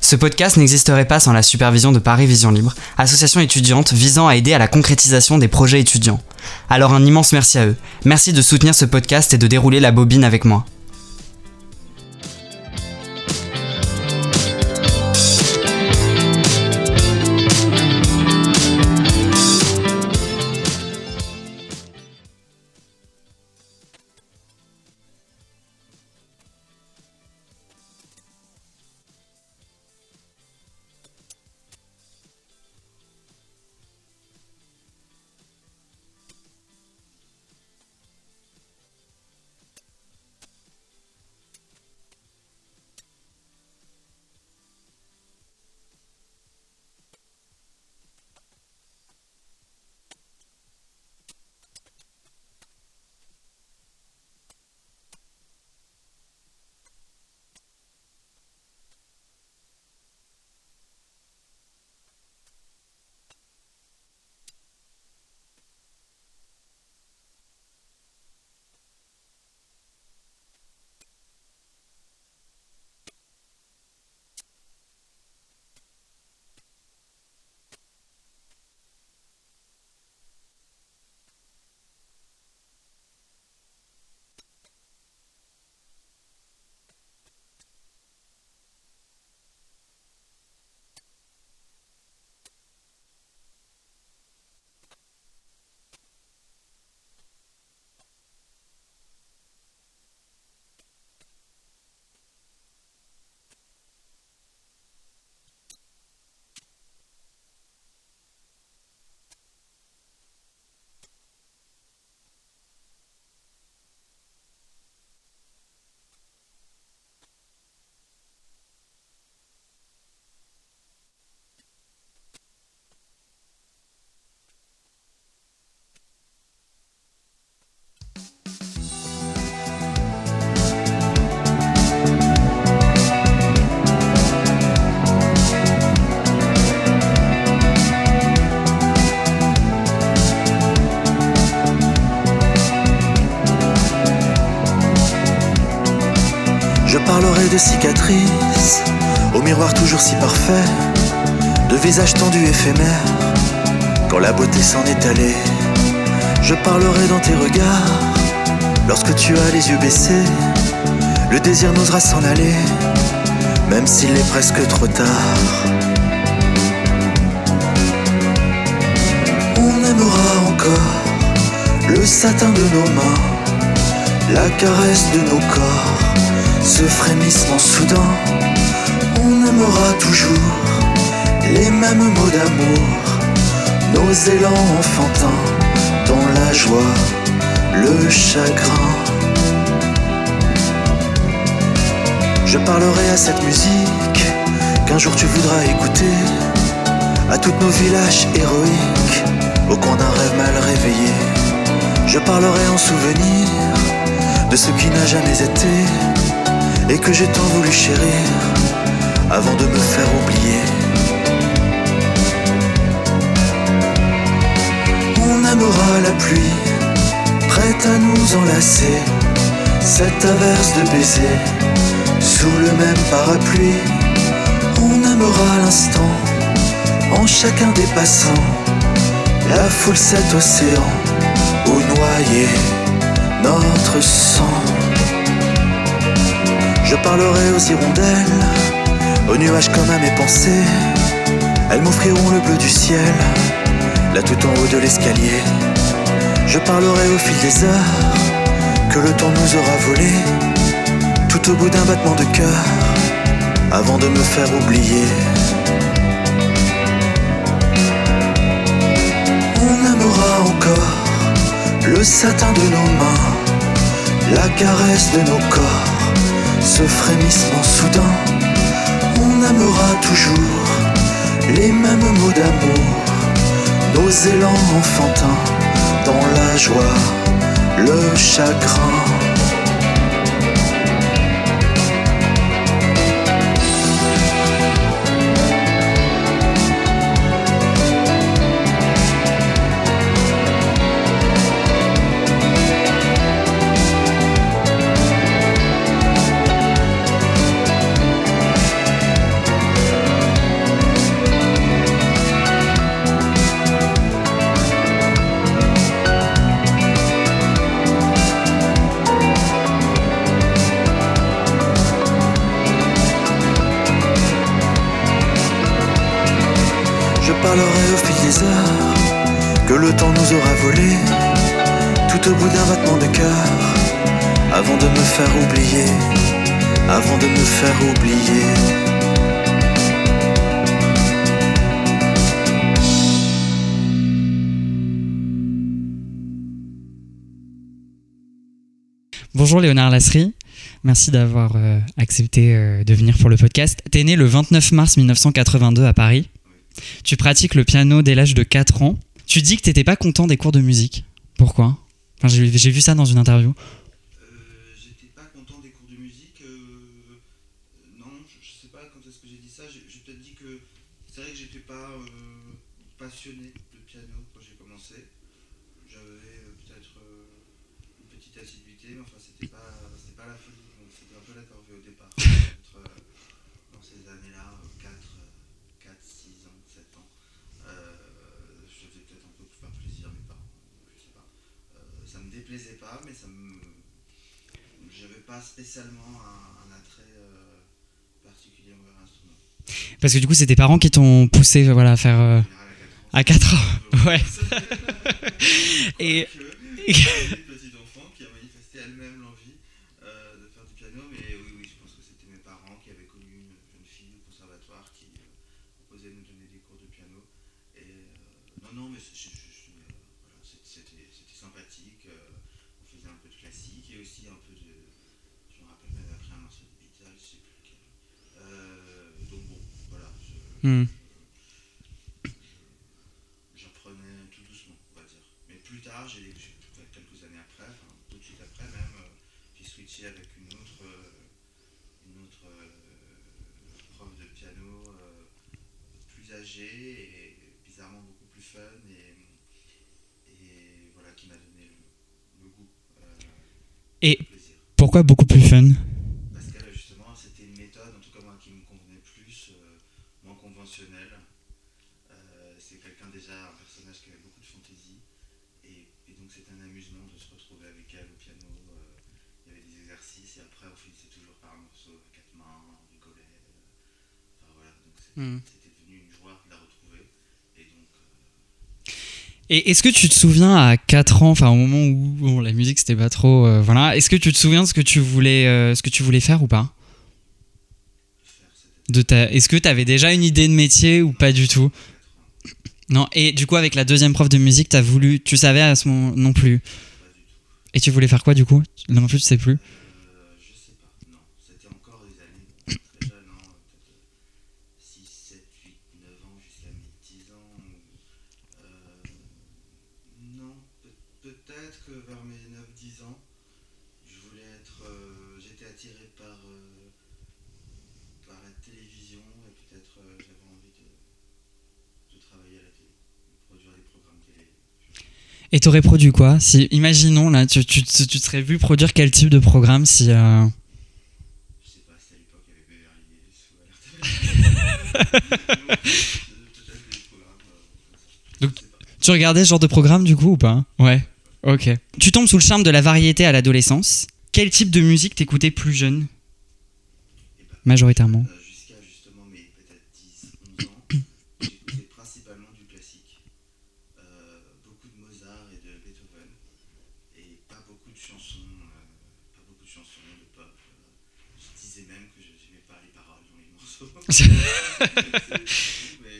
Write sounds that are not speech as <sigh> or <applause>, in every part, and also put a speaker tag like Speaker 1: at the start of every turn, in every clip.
Speaker 1: Ce podcast n'existerait pas sans la supervision de Paris Vision Libre, association étudiante visant à aider à la concrétisation des projets étudiants. Alors un immense merci à eux. Merci de soutenir ce podcast et de dérouler la bobine avec moi.
Speaker 2: De cicatrices, au miroir toujours si parfait, de visage tendu éphémère, quand la beauté s'en est allée. Je parlerai dans tes regards, lorsque tu as les yeux baissés, le désir n'osera s'en aller, même s'il est presque trop tard. On aimera encore le satin de nos mains, la caresse de nos corps ce frémissement soudain, on aimera toujours les mêmes mots d'amour, nos élans enfantins, dans la joie, le chagrin. Je parlerai à cette musique qu'un jour tu voudras écouter, à toutes nos villages héroïques, au coin d'un rêve mal réveillé. Je parlerai en souvenir de ce qui n'a jamais été et que j'ai tant voulu chérir avant de me faire oublier. On aimera la pluie, prête à nous enlacer, cette averse de baisers sous le même parapluie. On aimera l'instant en chacun des passants, la foule cet océan où noyer notre sang. Je parlerai aux hirondelles, aux nuages comme à mes pensées. Elles m'offriront le bleu du ciel, là tout en haut de l'escalier. Je parlerai au fil des heures, que le temps nous aura volé, tout au bout d'un battement de cœur, avant de me faire oublier. On aimera encore le satin de nos mains, la caresse de nos corps ce frémissement soudain, on aimera toujours les mêmes mots d'amour, nos élans enfantins, dans la joie, le chagrin. Tout au bout d'un battement de cœur avant de me faire oublier, avant de me faire oublier.
Speaker 1: Bonjour Léonard Lasserie, merci d'avoir euh, accepté euh, de venir pour le podcast. T'es né le 29 mars 1982 à Paris. Tu pratiques le piano dès l'âge de 4 ans. Tu dis que t'étais pas content des cours de musique. Pourquoi? Enfin, J'ai vu ça dans une interview.
Speaker 3: Euh, j'étais pas content des cours de musique. non, je, sais pas quand est-ce que j'ai dit ça. J'ai peut-être dit que c'est vrai que j'étais pas passionné de piano quand j'ai commencé. J'avais peut-être une petite assiduité, mais enfin c'était pas, c'était pas la folie, donc c'était un peu la corvée au départ. Entre, euh, dans ces années-là, 4, 4, 6 ans, 7 ans, euh, je faisais peut-être un peu pour faire plaisir à mes parents, je sais pas. Euh, ça me déplaisait pas, mais ça me. J'avais pas spécialement un, un attrait euh, particulier envers l'instrument.
Speaker 1: Parce que du coup, c'est tes parents qui t'ont poussé voilà, à faire. euh,
Speaker 3: à 4 ans,
Speaker 1: à 4 ans, ouais. <laughs> Et. <laughs>
Speaker 3: une petite enfant qui a manifesté elle-même l'envie euh, de faire du piano, mais oui, oui, je pense que c'était mes parents qui avaient connu une jeune fille au conservatoire qui euh, proposait de nous donner des cours de piano. Et euh, non, non, mais c'est- je- je- je- euh, voilà, c'est- c'était c'était sympathique. euh, on faisait un peu de classique et aussi un peu de. Je me rappelle même après un morceau de Beatles, je sais plus lequel. Euh, donc bon, voilà.
Speaker 1: Hmm.
Speaker 3: j'apprenais tout doucement, on va dire. Mais plus tard, j'ai quelques années après, enfin, tout de suite après même, euh, j'ai switché avec une autre, euh, une autre euh, prof de piano plus âgée et bizarrement beaucoup plus fun et, et voilà qui m'a donné le, le goût. euh,
Speaker 1: Et-. Pourquoi beaucoup plus fun
Speaker 3: Parce qu'elle, justement, c'était une méthode, en tout cas moi, qui me convenait plus, euh, moins conventionnelle. Euh, c'est quelqu'un déjà, un personnage qui avait beaucoup de fantaisie. Et, et donc c'est un amusement de se retrouver avec elle au piano. euh, il y avait des exercices et après on finissait toujours par un morceau à quatre mains, on rigolait. euh, enfin voilà, donc c'était
Speaker 1: Mhm.
Speaker 3: c'était devenu une joie de la retrouver. Et donc, euh,
Speaker 1: Et est-ce que tu te souviens à 4 ans, enfin au moment où la musique c'était pas trop, euh, voilà, est-ce que tu te souviens de ce que tu voulais, euh, ce que tu voulais faire ou pas? De ta... Est-ce que tu avais déjà une idée de métier ou pas du tout? Non. Et du coup avec la deuxième prof de musique, t'as voulu, tu savais à ce moment non plus? Et tu voulais faire quoi du coup? Non plus, tu sais plus.
Speaker 3: Euh, je sais pas, non. C'était encore des années bon, très jeunes, hein, peut-être 6, 7, 8, 9 ans jusqu'à mes 10 ans. ou, euh, non, peut- peut-être que vers mes 9-10 ans, je voulais être. euh, J'étais attiré par, euh, par la télévision et peut-être euh, j'avais envie de, de travailler à la télé, de produire des programmes télé.
Speaker 1: Et t'aurais produit quoi Si, imaginons là, tu, tu, tu te serais vu produire quel type de programme si. euh,
Speaker 3: Je sais pas si à l'époque Beverly Hills.
Speaker 1: Donc. Tu regardais ce genre de programme du coup ou pas Ouais. Ok. Tu tombes sous le charme de la variété à l'adolescence. Quel type de musique t'écoutais plus jeune? Majoritairement.
Speaker 3: euh, Jusqu'à justement mes peut-être 10, 11 ans, j'écoutais principalement du classique. Euh, beaucoup de Mozart et de Beethoven. Et pas beaucoup de chansons, euh, pas beaucoup de chansons de pop. euh. je disais même que je n'aimais pas les paroles dans les morceaux. Mais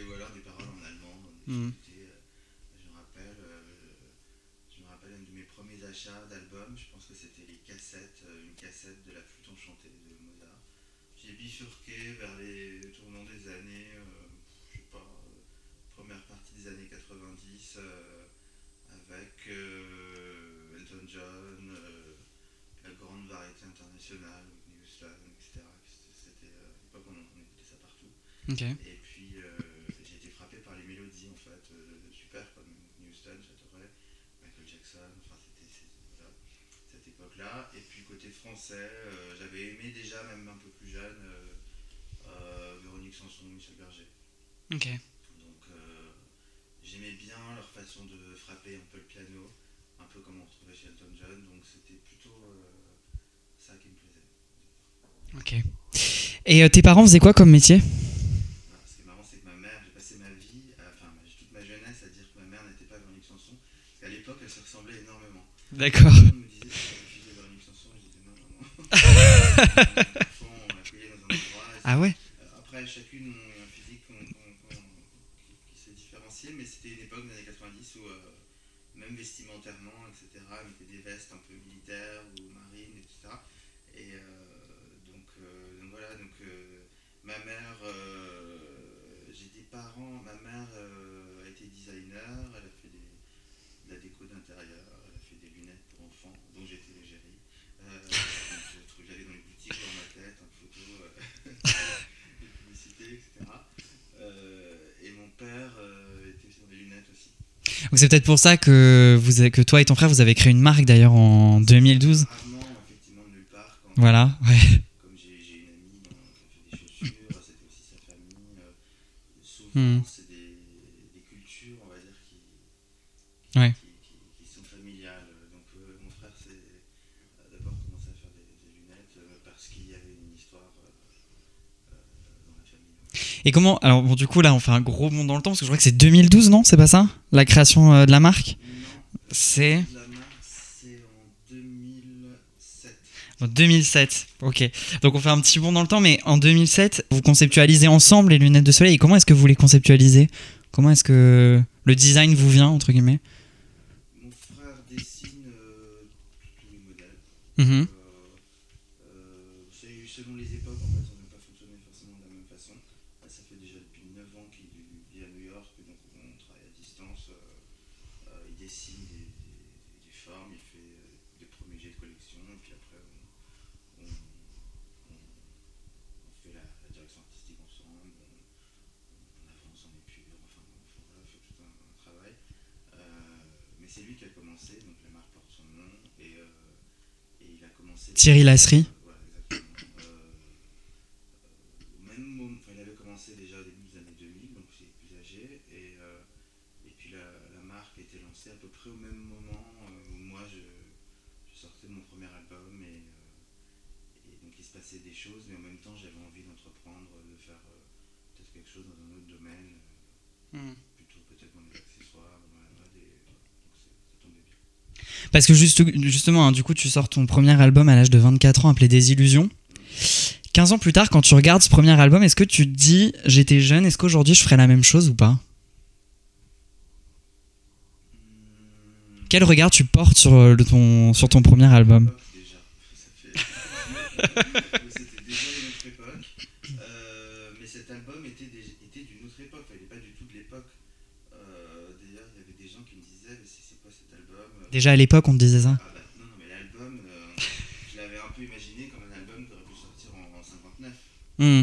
Speaker 3: ou alors des paroles en allemand.
Speaker 1: Mm.
Speaker 3: Je me rappelle, je me rappelle un de mes premiers achats d'albums. Je pense que c'était les cassettes, une cassette de la flûte enchantée de Mozart. J'ai bifurqué vers les tournants des années, euh, je sais pas, première partie des années 90, euh, avec Elton John, euh, la grande variété internationale, Whitney Houston, etc. C'était euh, à l'époque on, on écoutait ça Et puis euh, j'ai été frappé par les mélodies en fait, euh, super comme Houston, j'adorais, Michael Jackson, enfin c'était voilà, cette époque-là. Et puis côté français, euh, j'avais aimé déjà, même un peu plus jeune, Véronique Sanson, Michel Berger.
Speaker 1: Ok.
Speaker 3: Donc j'aimais bien leur façon de frapper un peu le piano, un peu comme on retrouvait chez Elton John, donc c'était plutôt euh, ça qui me plaisait.
Speaker 1: Ok. Et euh, tes parents faisaient quoi comme métier
Speaker 3: Voilà, ce qui est marrant, c'est que ma ma mère, j'ai passé ma vie, à- enfin ma- toute ma jeunesse à dire que ma mère n'était pas Véronique Sanson. Parce qu'à l'époque, elle se ressemblait énormément.
Speaker 1: D'accord.
Speaker 3: Tout le monde me disait que c'était refusé Véronique Sanson. Je disais non, non, non. Enfant, on l'a cueillie dans un endroit. Et <laughs>
Speaker 1: Ah ouais
Speaker 3: euh, Après, chacune ont un physique qui, qui s'est différencié, mais c'était une époque des années 90 où, euh, même vestimentairement, etc., elle mettait des vestes un peu militaires ou marines, etc. Et euh, donc, euh, donc voilà, donc ma mère, j'ai des parents, ma mère a été designer, elle a fait des, de la déco d'intérieur, elle a fait des lunettes pour enfants, dont j'étais l'égérie. Euh, donc, je trouve- J'allais dans les boutiques voir ma tête, en photo, euh, des publicités, etc. Euh, et mon père euh, lunettes aussi.
Speaker 1: Donc c'est peut-être pour ça que, vous que toi et ton frère, vous avez créé une marque d'ailleurs en 2012.
Speaker 3: Rarement, effectivement, de nulle part. Quand,
Speaker 1: Voilà, ouais.
Speaker 3: Comme j'ai j'ai une amie dans- qui a fait des chaussures, <laughs> c'était aussi sa famille. euh, souvent,
Speaker 1: Hmm.
Speaker 3: c'est des, des cultures, on va dire, qui,
Speaker 1: Ouais.
Speaker 3: qui, qui- qui sont familiales. Donc, euh, mon frère, c'est a d'abord commencé à faire des, des lunettes euh, parce qu'il y avait une histoire euh, euh, dans la famille.
Speaker 1: Et comment Alors bon, du coup là, on fait un gros bond dans le temps parce que je crois que c'est 2012, non? C'est pas ça? La création euh, de la marque?
Speaker 3: Non,
Speaker 1: C'est?
Speaker 3: La marque, c'est en 2007.
Speaker 1: en 2007. Ok. Donc on fait un petit bond dans le temps, mais en 2007, vous conceptualisez ensemble les lunettes de soleil. Et comment est-ce que vous les conceptualisez? Comment est-ce que le design vous vient entre guillemets?
Speaker 3: Mon frère dessine tous les modèles. Euh, c'est selon les époques, en fait, ça n'a pas fonctionné forcément de la même façon. Là, ça fait déjà depuis 9 ans qu'il vit à New York, donc on travaille à distance. euh, euh, il dessine des, des- des formes, il fait euh, des premiers jets de collection, et puis après on, on- on- on fait la, la direction artistique ensemble, on, on avance en épure, enfin, enfin, voilà, on fait tout un, un travail. Euh, mais c'est lui qui a commencé, donc la marque porte son nom, et, euh, et il a commencé.
Speaker 1: Thierry Lasserie.
Speaker 3: Voilà, exactement. Euh, euh, au même moment, enfin, il avait commencé déjà au début des années 2000, donc c'est plus âgé, et, euh, et puis la, la marque a été lancée à peu près au même moment euh, où moi je, je sortais de mon premier album, et, euh, et donc il se passait des choses, mais en même temps j'avais envie d'entreprendre, de faire euh, peut-être quelque chose dans un autre domaine, euh, plutôt peut-être dans les accessoires, dans la mode, et voilà, donc c'est- ça tombait bien.
Speaker 1: Parce que juste, justement, hein, du coup, tu sors ton premier album à l'âge de 24 ans appelé Désillusion. 15 ans plus tard, quand tu regardes ce premier album, est-ce que tu te dis, j'étais jeune, est-ce qu'aujourd'hui je ferais la même chose ou pas? Quel regard tu portes sur, euh, ton, sur ton premier album
Speaker 3: des- était d'une autre époque. Il n'est pas du tout de l'époque. Euh, D'ailleurs, il y avait des gens qui me disaient Mais c'est c'est quoi cet album
Speaker 1: Déjà à l'époque, on te disait ça.
Speaker 3: Ah bah, Non, non, mais l'album, euh, je l'avais un peu imaginé comme un album qui aurait pu sortir en, en 59.
Speaker 1: Hmm.
Speaker 3: Euh,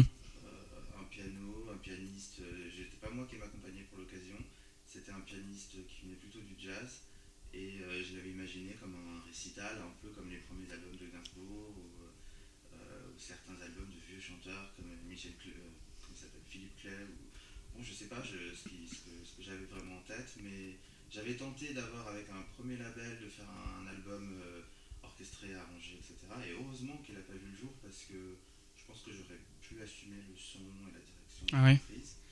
Speaker 3: un piano, un pianiste. euh, J'étais pas moi qui m'accompagnait pour l'occasion. C'était un pianiste qui venait plutôt du jazz. Et euh, je l'avais imaginé comme un récital, un peu comme les premiers albums de Gainsbourg ou, euh, ou certains albums de vieux chanteurs comme Michel Cle- euh, comment il s'appelle, Philippe Clay. Ou, bon, je sais pas je- ce, qui- ce que, ce que j'avais vraiment en tête, mais j'avais tenté d'avoir avec un premier label de faire un, album euh, orchestré, arrangé, etc. Et heureusement qu'il n'a pas vu le jour parce que je pense que j'aurais pu assumer le son et la direction de
Speaker 1: Ah ouais.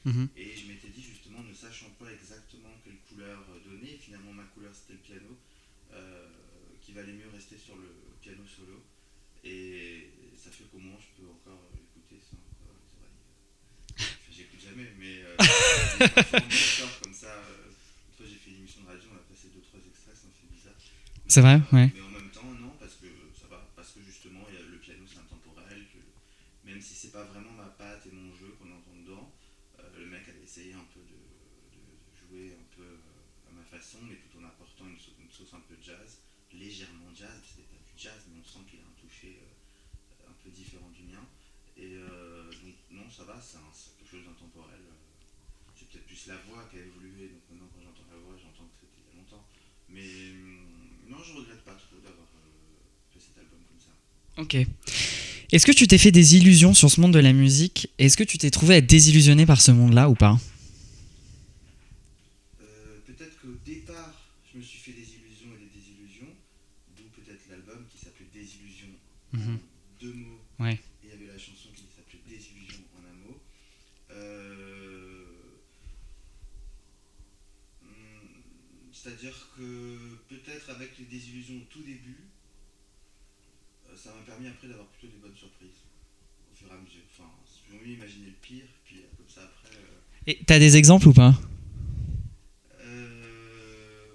Speaker 1: Mhm.
Speaker 3: Et je m'étais dit justement, ne sachant pas exactement quelle couleur euh, donner, finalement ma couleur c'était le piano, euh, qui valait mieux rester sur le piano solo. Et ça fait qu'au moins je peux encore euh, écouter les oreilles. euh, enfin, J'écoute jamais, mais euh, <laughs> on sort comme ça. Une fois j'ai fait une émission de radio, on a passé 2-3 extraits, ça me fait bizarre.
Speaker 1: C'est vrai, ouais.
Speaker 3: Mais en même temps, non, parce que ça va, parce que justement, il y a- le piano c'est intemporel, que même si c'est pas vraiment ma patte et mon jeu qu'on entend dedans, euh, le mec avait essayé un peu de, de- de jouer un peu euh, à ma façon, mais tout en apportant un peu jazz, légèrement jazz, c'était pas du jazz, mais on sent qu'il a un toucher euh, un peu différent du mien. Et euh, donc, non, ça va, c'est quelque chose d'intemporel. euh, C'est peut-être plus la voix qui a évolué, donc maintenant quand j'entends la voix, j'entends que c'était il y a longtemps. Mais hum, non, je regrette pas trop d'avoir euh, fait cet album comme ça.
Speaker 1: Ok. Est-ce que tu t'es fait des illusions sur ce monde de la musique? Est-ce que tu t'es trouvé à être désillusionné par ce monde-là ou pas
Speaker 3: Euh, peut-être qu'au départ, je me suis fait des illusions et des désillusions, d'où peut-être l'album qui s'appelait Désillusion
Speaker 1: Mhm.
Speaker 3: en deux mots.
Speaker 1: Ouais.
Speaker 3: Et il y avait la chanson qui s'appelait Désillusion en un mot. Euh, C'est-à-dire que peut-être avec les désillusions au tout début, euh, ça m'a permis après d'avoir plutôt des bonnes surprises au fur et à mesure. Enfin, j'ai envie d'imaginer le pire, puis euh, comme ça après. euh,
Speaker 1: Et t'as des exemples ou pas?
Speaker 3: Euh,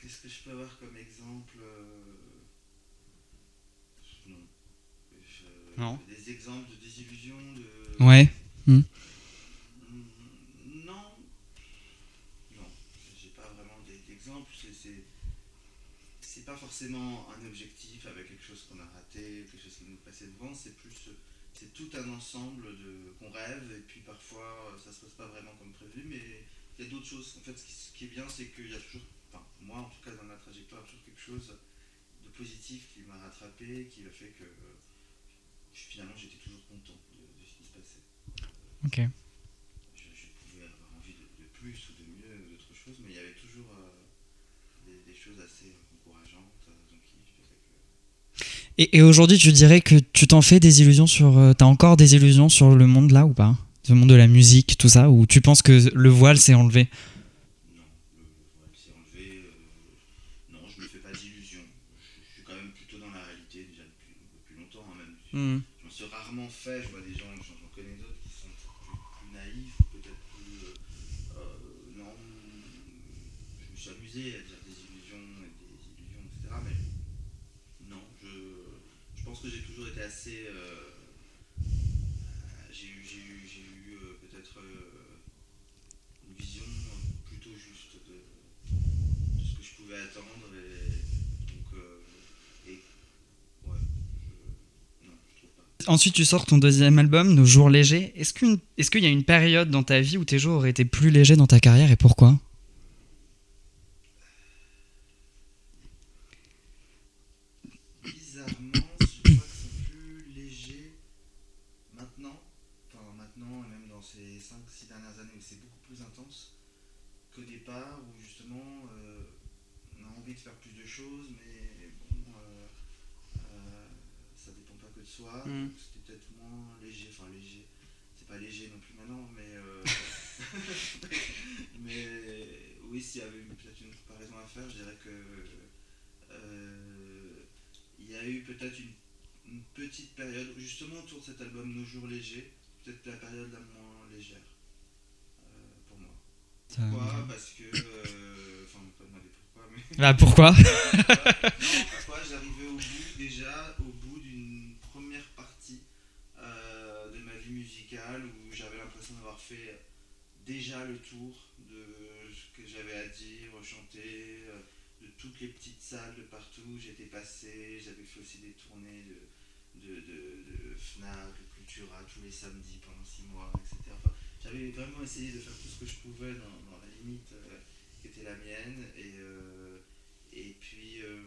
Speaker 3: Qu'est-ce que je peux avoir comme exemple Non. Des exemples de désillusion de...
Speaker 1: Ouais.
Speaker 3: Mm, Non. Non. J'ai pas vraiment des- d'exemples. C'est- C'est c'est pas forcément un objectif avec quelque chose qu'on a raté, quelque chose qui nous passait devant. C'est plus. C'est tout un ensemble de qu'on rêve et puis parfois ça se passe pas vraiment comme prévu, mais il y a d'autres choses. En fait, ce qui, ce qui est bien, c'est qu'il y a toujours, enfin moi en tout cas dans ma trajectoire, il y a toujours quelque chose de positif qui m'a rattrapé, qui a fait que euh, finalement j'étais toujours content de, de ce qui se passait.
Speaker 1: Ok.
Speaker 3: Je, je pouvais avoir envie de, de plus ou de mieux ou d'autre chose, mais il y avait toujours euh, des, des choses assez encourageantes, euh, donc qui faisaient que
Speaker 1: Et, et aujourd'hui, tu dirais que tu t'en fais des illusions sur. euh, T'as encore des illusions sur le monde là ou pas? Le monde de la musique, tout ça Ou tu penses que le voile s'est enlevé?
Speaker 3: Non, le, le voile s'est enlevé. euh, non, je me fais pas d'illusions. Je, je suis quand même plutôt dans la réalité déjà depuis, depuis longtemps, hein, même.
Speaker 1: Hmm.
Speaker 3: Je m'en suis rarement fait. Je vois des gens, j'en j'en connais d'autres qui sont plus, plus naïfs, peut-être plus. euh, euh, non, je me suis amusé à dire des illusions et des illusions, etc. Mais non, je, je pense que j'ai toujours été euh, euh, j'ai eu, euh, peut-être une vision plutôt juste de, ce que je pouvais attendre. Et donc, et ouais, je, non, je trouve pas.
Speaker 1: Ensuite, tu sors ton deuxième album, Nos jours légers. Est-ce qu'il y a une période dans ta vie où tes jours auraient été plus légers dans ta carrière et pourquoi
Speaker 3: Bizarrement, je crois que c'est plus léger maintenant, enfin maintenant, et même dans ces 5-6 dernières années où c'est beaucoup plus intense qu'au départ, où justement euh, on a envie de faire plus de choses, mais bon, euh, euh, ça dépend pas que de soi,
Speaker 1: Mm.
Speaker 3: donc c'était peut-être moins léger, enfin léger, c'est pas léger non plus maintenant, mais, <laughs> mais oui, s'il y avait peut-être une comparaison à faire, je dirais que il y a eu peut-être une, une petite période, justement autour de cet album Nos jours légers, peut-être la période la moins légère. Pourquoi Parce que. euh, Enfin, pas demander pourquoi, mais.
Speaker 1: Bah pourquoi <laughs> <laughs>
Speaker 3: non, pourquoi J'arrivais au bout, déjà, au bout d'une première partie euh, de ma vie musicale où j'avais l'impression d'avoir fait déjà le tour de ce que j'avais à dire, chanter, euh, de toutes les petites salles de partout où j'étais passé. J'avais fait aussi des tournées de, de, de, de FNAC, de Cultura tous les samedis pendant six mois, etc. Enfin, j'avais vraiment essayé de faire tout ce que je pouvais dans, dans la limite euh, qui était la mienne. Et, euh, et puis, euh,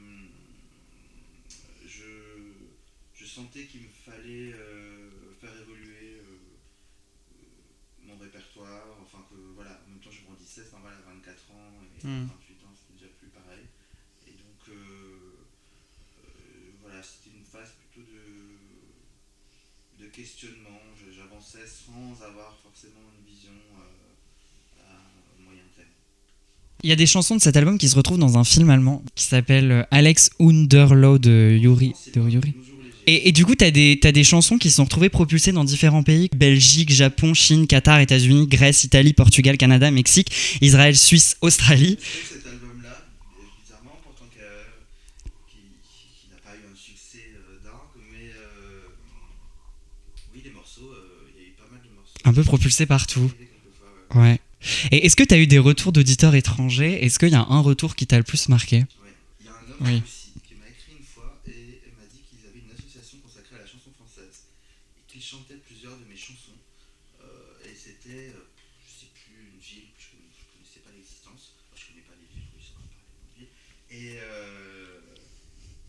Speaker 3: je, je sentais qu'il me fallait faire évoluer mon répertoire. Enfin, que voilà, en même temps, je grandissais, c'est normal, à 24 ans et
Speaker 1: Mm.
Speaker 3: 28 ans, c'était déjà plus pareil. Et donc, euh, euh, voilà, c'était une phase plutôt de, de questionnement. J'avançais sans avoir forcément une vision euh, à moyen terme.
Speaker 1: Il y a des chansons de cet album qui se retrouvent dans un film allemand qui s'appelle euh, Alex Underlow de Yuri. De. Et, et du coup, des, t'as des chansons qui se sont retrouvées propulsées dans différents pays Belgique, Japon, Chine, Qatar, États-Unis, Grèce, Italie, Portugal, Canada, Mexique, Israël, Suisse, Australie.
Speaker 3: C'est vrai que cet album-là, euh, bizarrement, pourtant qu'il qui, qui n'a pas eu un succès euh, dingue, mais euh, oui, les morceaux, euh, il y a eu pas mal de morceaux.
Speaker 1: Un peu propulsés partout.
Speaker 3: Ouais.
Speaker 1: Et est-ce que t'as eu des retours d'auditeurs étrangers? Est-ce qu'il y a un retour qui t'a le plus marqué? Oui.
Speaker 3: aussi qui m'a écrit une fois et elle m'a dit qu'ils avaient une association consacrée à la chanson française et qu'ils chantaient plusieurs de mes chansons. Euh, et c'était, euh, je sais plus, une ville que je ne connaissais pas l'existence. Enfin, je connais pas les villes russes, on va parler de villes. Et euh,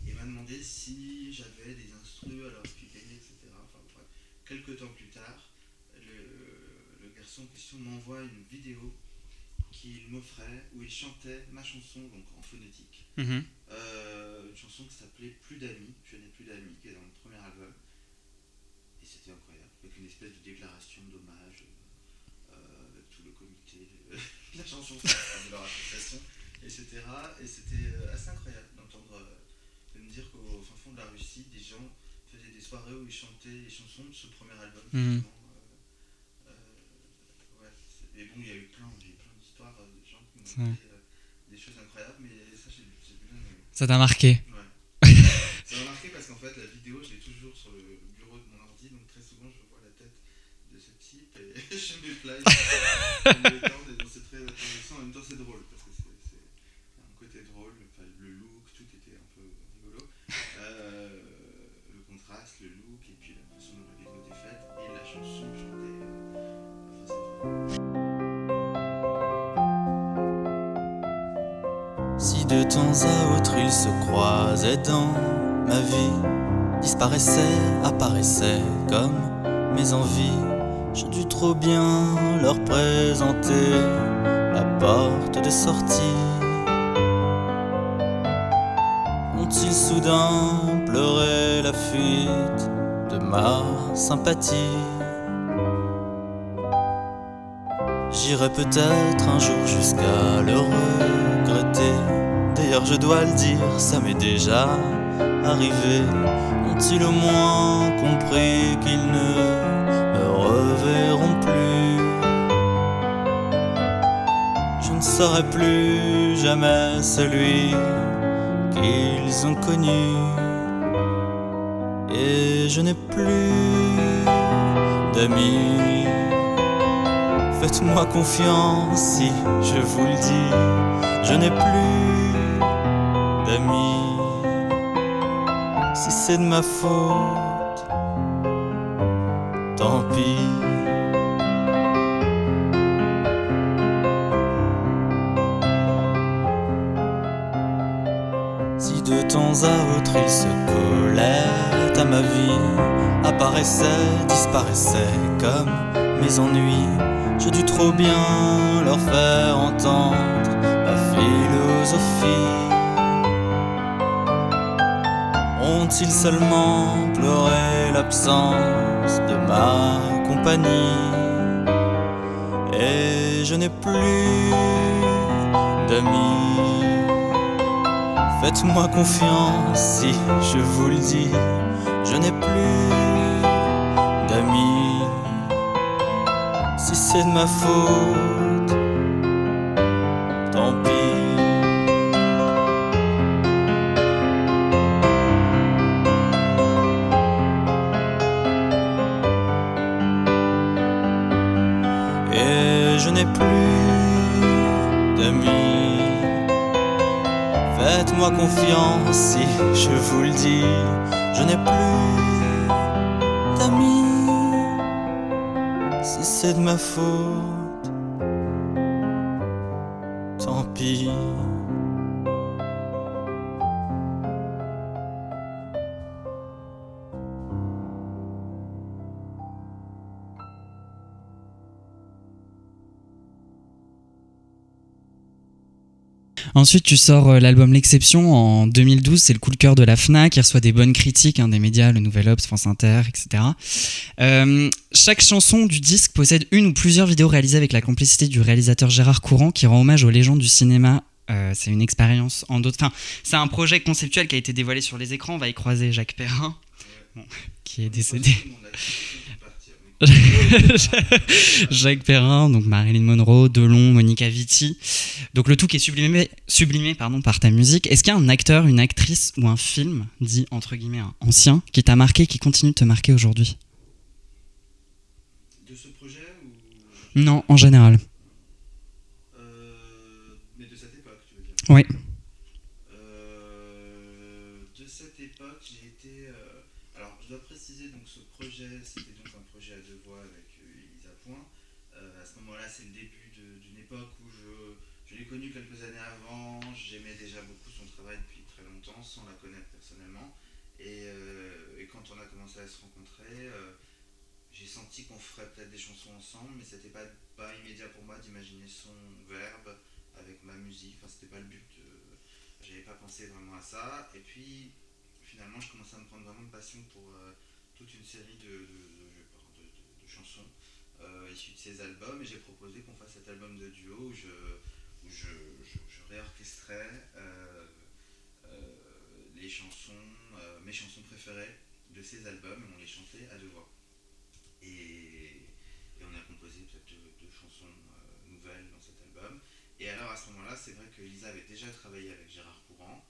Speaker 3: il m'a demandé si j'avais des instrus à leur expliquer, etc. Enfin, bref. Quelques temps plus tard, le, le garçon en question m'envoie une vidéo qu'il chantait ma chanson donc en phonétique. Euh, une chanson qui s'appelait Plus d'amis, Je n'ai plus d'amis, qui est dans le premier album. Et c'était incroyable, avec une espèce de déclaration d'hommage euh, avec tout le comité <laughs> de la chanson de leur association. Et etc. Et c'était euh, assez incroyable d'entendre, euh, de me dire qu'au fin fond de la Russie, des gens faisaient des soirées où ils chantaient les chansons de ce premier album.
Speaker 1: Mhm.
Speaker 3: euh, euh, ouais, et bon, il y a eu plein, plein d'histoires euh, de gens qui m'ont dit euh, des choses incroyables, mais ça, j'ai j'ai bien aimé.
Speaker 1: Ça t'a marqué
Speaker 3: Ouais. Ça m'a marqué parce qu'en fait, la vidéo, je l'ai toujours sur le bureau de mon ordi, donc très souvent, je vois la tête de ce type et <laughs> je m'éplaye. je
Speaker 2: de temps à autre ils se croisaient dans ma vie, disparaissaient, apparaissaient comme mes envies, j'ai dû trop bien leur présenter la porte de sortie. Ont-ils soudain pleuré la fuite de ma sympathie? J'irai peut-être un jour jusqu'à le regretter. Je dois le dire, ça m'est déjà arrivé. Ont-ils au moins compris qu'ils ne me reverront plus? Je ne serai plus jamais celui qu'ils ont connu. Et je n'ai plus d'amis. Faites-moi confiance si je vous le dis, je n'ai plus c'est de ma faute, tant pis. Si de temps à autre ils se collaient à ma vie, apparaissaient, disparaissaient comme mes ennuis, j'ai dû trop bien leur faire entendre ma philosophie. Ont-ils seulement pleuré l'absence de ma compagnie Et je n'ai plus d'amis. Faites-moi confiance si je vous le dis, je n'ai plus d'amis. Si c'est de ma faute, confiance si je vous le dis, je n'ai plus d'amis. Si c'est de ma faute, tant pis.
Speaker 1: Ensuite, tu sors euh, l'album L'Exception en 2012. C'est le coup de cœur de la Fnac. Il reçoit des bonnes critiques hein, des médias, le Nouvel Obs, France Inter, etc. Euh, chaque chanson du disque possède une ou plusieurs vidéos réalisées avec la complicité du réalisateur Gérard Courant qui rend hommage aux légendes du cinéma. Euh, c'est une expérience en d'autres. Enfin, c'est un projet conceptuel qui a été dévoilé sur les écrans. On va y croiser Jacques Perrin, qui est décédé. <laughs> Jacques Perrin, donc Marilyn Monroe, Delon, Monica Vitti. Donc le tout qui est sublimé, sublimé pardon, par ta musique. Est-ce qu'il y a un acteur, une actrice ou un film, dit entre guillemets un ancien, qui t'a marqué, qui continue de te marquer aujourd'hui?
Speaker 3: De ce projet ou?
Speaker 1: Non, en général.
Speaker 3: Euh, mais de cette époque, tu veux dire?
Speaker 1: Oui.
Speaker 3: Euh, de cette époque, j'ai été. euh, alors, je dois préciser, donc ce projet, c'était donc un projet à deux voix avec euh, Elisa Point. Euh, à ce moment-là, c'est le début de- d'une époque où je, je l'ai connue quelques années avant. J'aimais déjà beaucoup son travail depuis très longtemps, sans la connaître personnellement. Et, euh, et quand on a commencé à se rencontrer, euh, j'ai senti qu'on ferait peut-être des chansons ensemble, mais c'était pas, pas immédiat pour moi d'imaginer son verbe avec ma musique. Enfin, c'était pas le but. euh, J'avais pas pensé vraiment à ça. Et puis, finalement, je commençais à me prendre vraiment de passion pour euh, toute une série de, de- de- de- de- de chansons euh, issues de ces albums. Et j'ai proposé qu'on fasse cet album de duo où je, où je, je, je réorchestrais euh, euh, les chansons, euh, mes chansons préférées de ces albums, et on les chantait à deux voix. Et, et on a composé peut-être deux, deux chansons nouvelles dans cet album. Et alors à ce moment-là, c'est vrai que Lisa avait déjà travaillé avec Gérard Courant.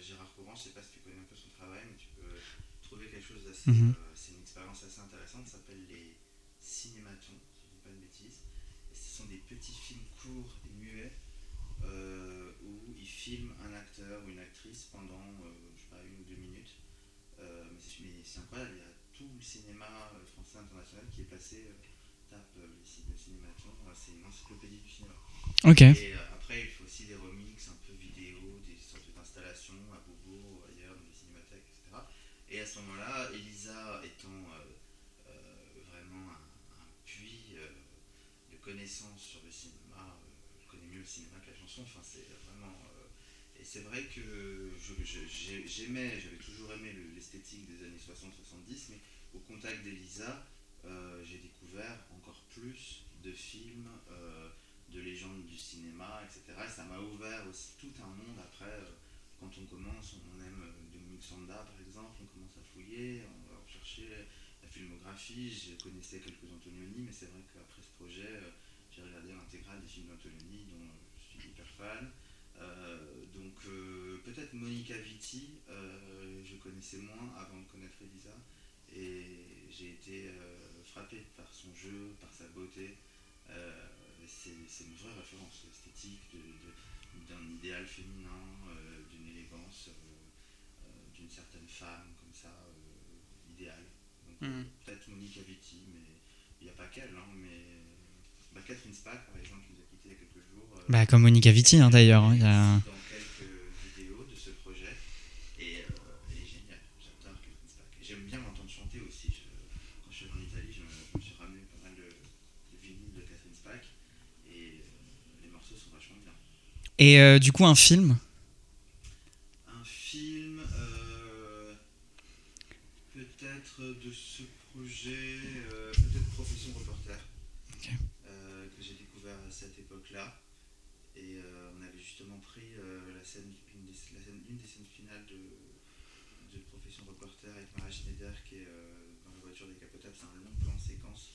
Speaker 3: Gérard Courant, je sais pas si tu connais un peu son travail, mais tu peux trouver quelque chose d'assez.
Speaker 1: Mhm.
Speaker 3: c'est une expérience assez intéressante, ça s'appelle les cinématons, si je dis pas de bêtises. Et ce sont des petits films courts et muets euh, où il filme un acteur ou une actrice pendant, euh, je sais pas, une ou deux minutes. Euh, mais c'est incroyable, il y a tout le cinéma euh, français international qui est passé. euh, tape euh, les sites de c'est une encyclopédie du cinéma.
Speaker 1: Ok.
Speaker 3: Et après, il faut aussi des remixes un peu vidéo, des sortes d'installations à Bobo, ailleurs, dans les cinémathèques, etc. Et à ce moment-là, Elisa étant euh, euh, vraiment un, un puits euh, de connaissances sur le cinéma, euh, elle connaît mieux le cinéma que la chanson, enfin, c'est vraiment. euh, et c'est vrai que je- je- j'ai- j'aimais, j'avais toujours aimé le- l'esthétique des années 60-70, mais au contact d'Elisa, euh, j'ai découvert encore plus de films. euh, de légendes du cinéma, etc. Et ça m'a ouvert aussi tout un monde après. euh, quand on commence, on aime euh, Dominique Sanda par exemple, on commence à fouiller, on va rechercher filmographie. Je connaissais quelques Antonioni, mais c'est vrai qu'après ce projet, euh, j'ai regardé l'intégrale des films d'Antonioni dont je suis hyper fan. Euh, donc euh, peut-être Monica Vitti, je connaissais moins avant de connaître Elisa. Et j'ai été frappé par son jeu, par sa beauté. C'est une vraie référence esthétique d'un idéal féminin, d'une élégance, d'une certaine femme comme ça, idéale. Euh,
Speaker 1: Mhm.
Speaker 3: Peut-être Monique Aviti, mais il n'y a pas qu'elle. Hein, mais bah, Catherine Spack, par exemple, qui nous a quittés il y a quelques jours. euh,
Speaker 1: Bah, comme Monica Vitti, hein, d'ailleurs. hein, y a-
Speaker 3: dans quelques vidéos de ce projet. Et euh, elle est géniale. J'adore Catherine Spack. J'aime bien l'entendre chanter aussi. Je- quand je suis en Italie, je me, je me suis ramené pas mal de, de vinyles de Catherine Spack. Et euh, les morceaux sont vachement bien.
Speaker 1: Et euh, du coup, un film
Speaker 3: Un film, euh, peut-être de ce projet, euh, peut-être Profession Reporter,
Speaker 1: Ok.
Speaker 3: euh, que j'ai découvert à cette époque-là. Et euh, on avait justement pris euh, la scène, une, des, la scène- une des scènes finales de, de Profession Reporter avec Mara Schneider qui est euh, dans la voiture décapotable. C'est un long plan séquence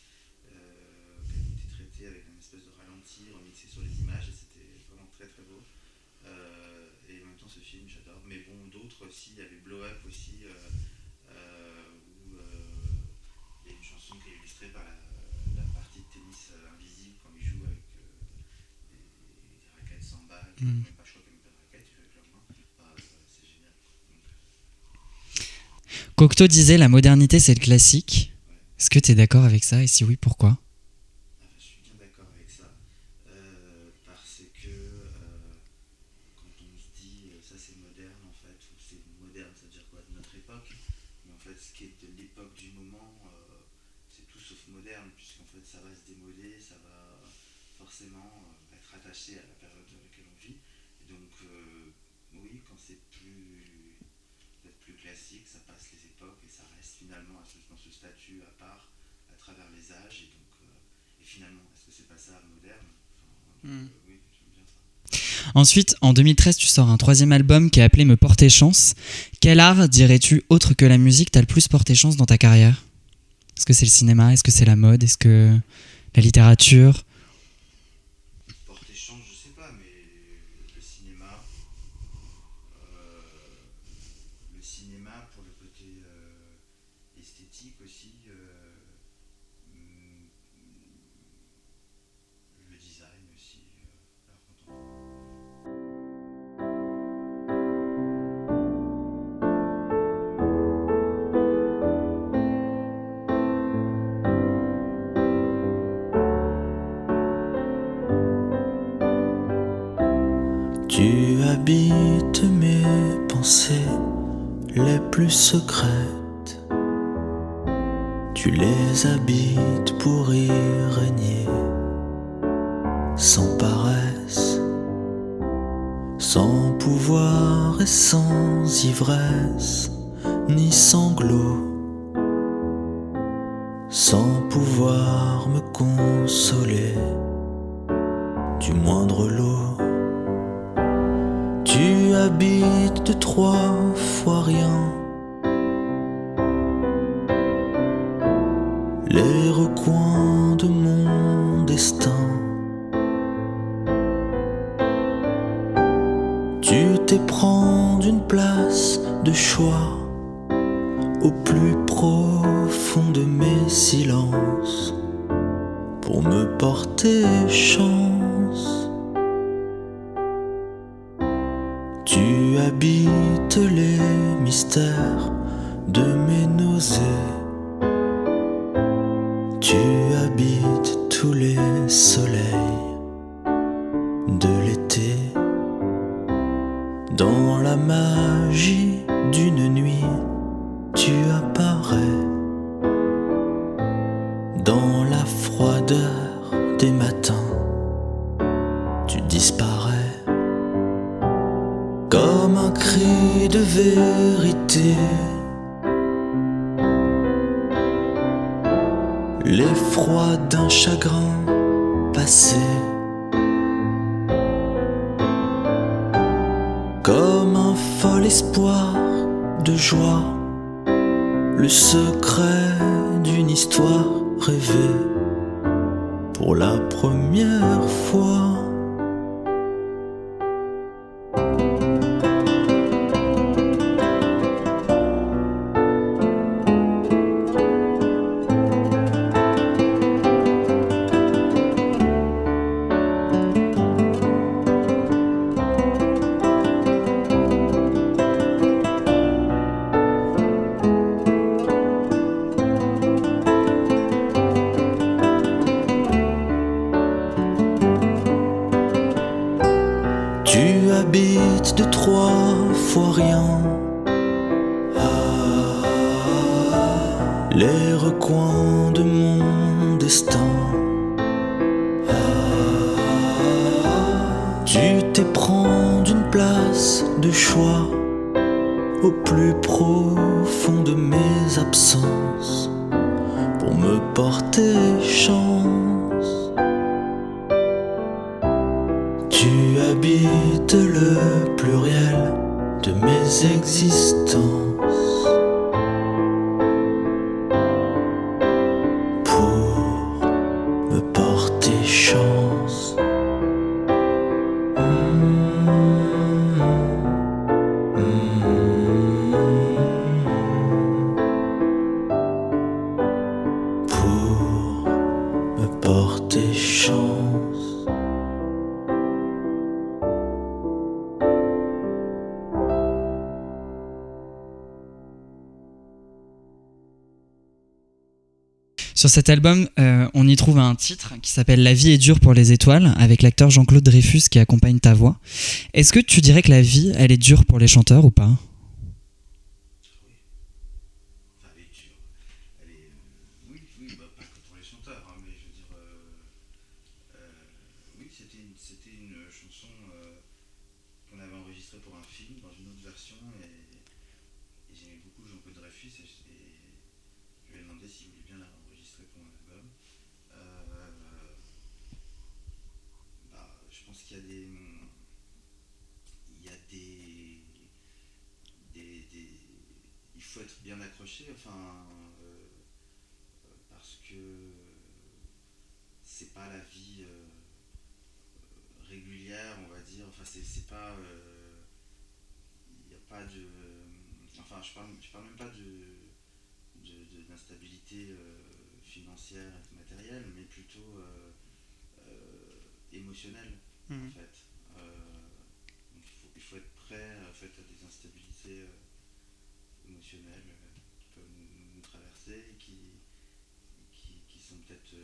Speaker 3: euh, qui a été traité avec une espèce de ralenti remixé sur les images et c'était vraiment très très beau. Euh, et en même temps, ce film, j'adore. Mais bon, d'autres aussi. Il y avait Blow Up aussi, euh, euh, où euh, il y a une chanson qui est illustrée par la, la partie de tennis euh, invisible quand il joue avec euh, des, des raquettes sans balles.
Speaker 1: Mm.
Speaker 3: Même pas, je crois qu'il n'y a même pas de raquettes, il joue avec leurs mains. Enfin, euh, c'est génial.
Speaker 1: Cocteau disait la modernité, c'est le classique. Est-ce que tu es d'accord avec ça? Et si oui, pourquoi
Speaker 3: Ah, Je suis bien d'accord avec ça, euh, parce que euh, quand on se dit euh, ça c'est moderne en fait, ou c'est moderne, ça veut dire quoi de notre époque, mais en fait ce qui est de l'époque du moment, euh, c'est tout sauf moderne, puisqu'en fait ça va se démoder, ça va forcément euh, être attaché à la période dans laquelle on vit. Et donc euh, oui, quand c'est plus peut-être plus classique, ça passe les époques et ça reste finalement à ce- dans ce statut à part à travers les âges et donc euh, et finalement est-ce que c'est pas ça moderne Enfin, donc,
Speaker 1: Mm.
Speaker 3: euh, oui j'aime bien ça
Speaker 1: Ensuite, en 2013, tu sors un troisième album qui est appelé Me porter chance. Quel art, dirais-tu, autre que la musique, t'as le plus porté chance dans ta carrière? Est-ce que c'est le cinéma? Est-ce que c'est la mode? Est-ce que la littérature?
Speaker 2: d'une place de choix au plus profond de mes silences pour me porter chance. Tu habites les mystères de mes nausées. Tu habites tous les soleils de l'été dans la magie d'une
Speaker 3: Sur cet album, euh, on y trouve un titre qui s'appelle La vie est dure pour les étoiles, avec l'acteur Jean-Claude Dreyfus qui accompagne ta voix. Est-ce que tu dirais que la vie, elle est dure pour les chanteurs ou pas? Mhm.
Speaker 4: Euh, il faut, être prêt à des instabilités euh, émotionnelles euh, qui peuvent nous, traverser et qui, sont peut-être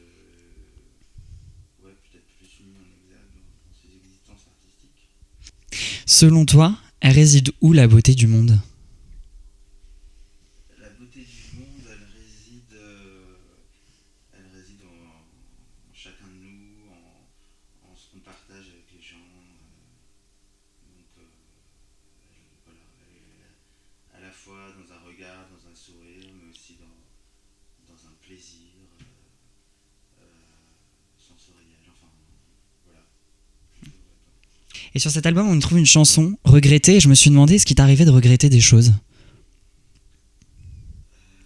Speaker 4: plus mis en exergue dans, dans ces existences artistiques.
Speaker 3: Selon toi, elle réside où la beauté du monde?
Speaker 1: Et sur cet album, on y trouve une chanson, Regretter, et je me suis demandé, est-ce qu'il t'arrivait de regretter des choses?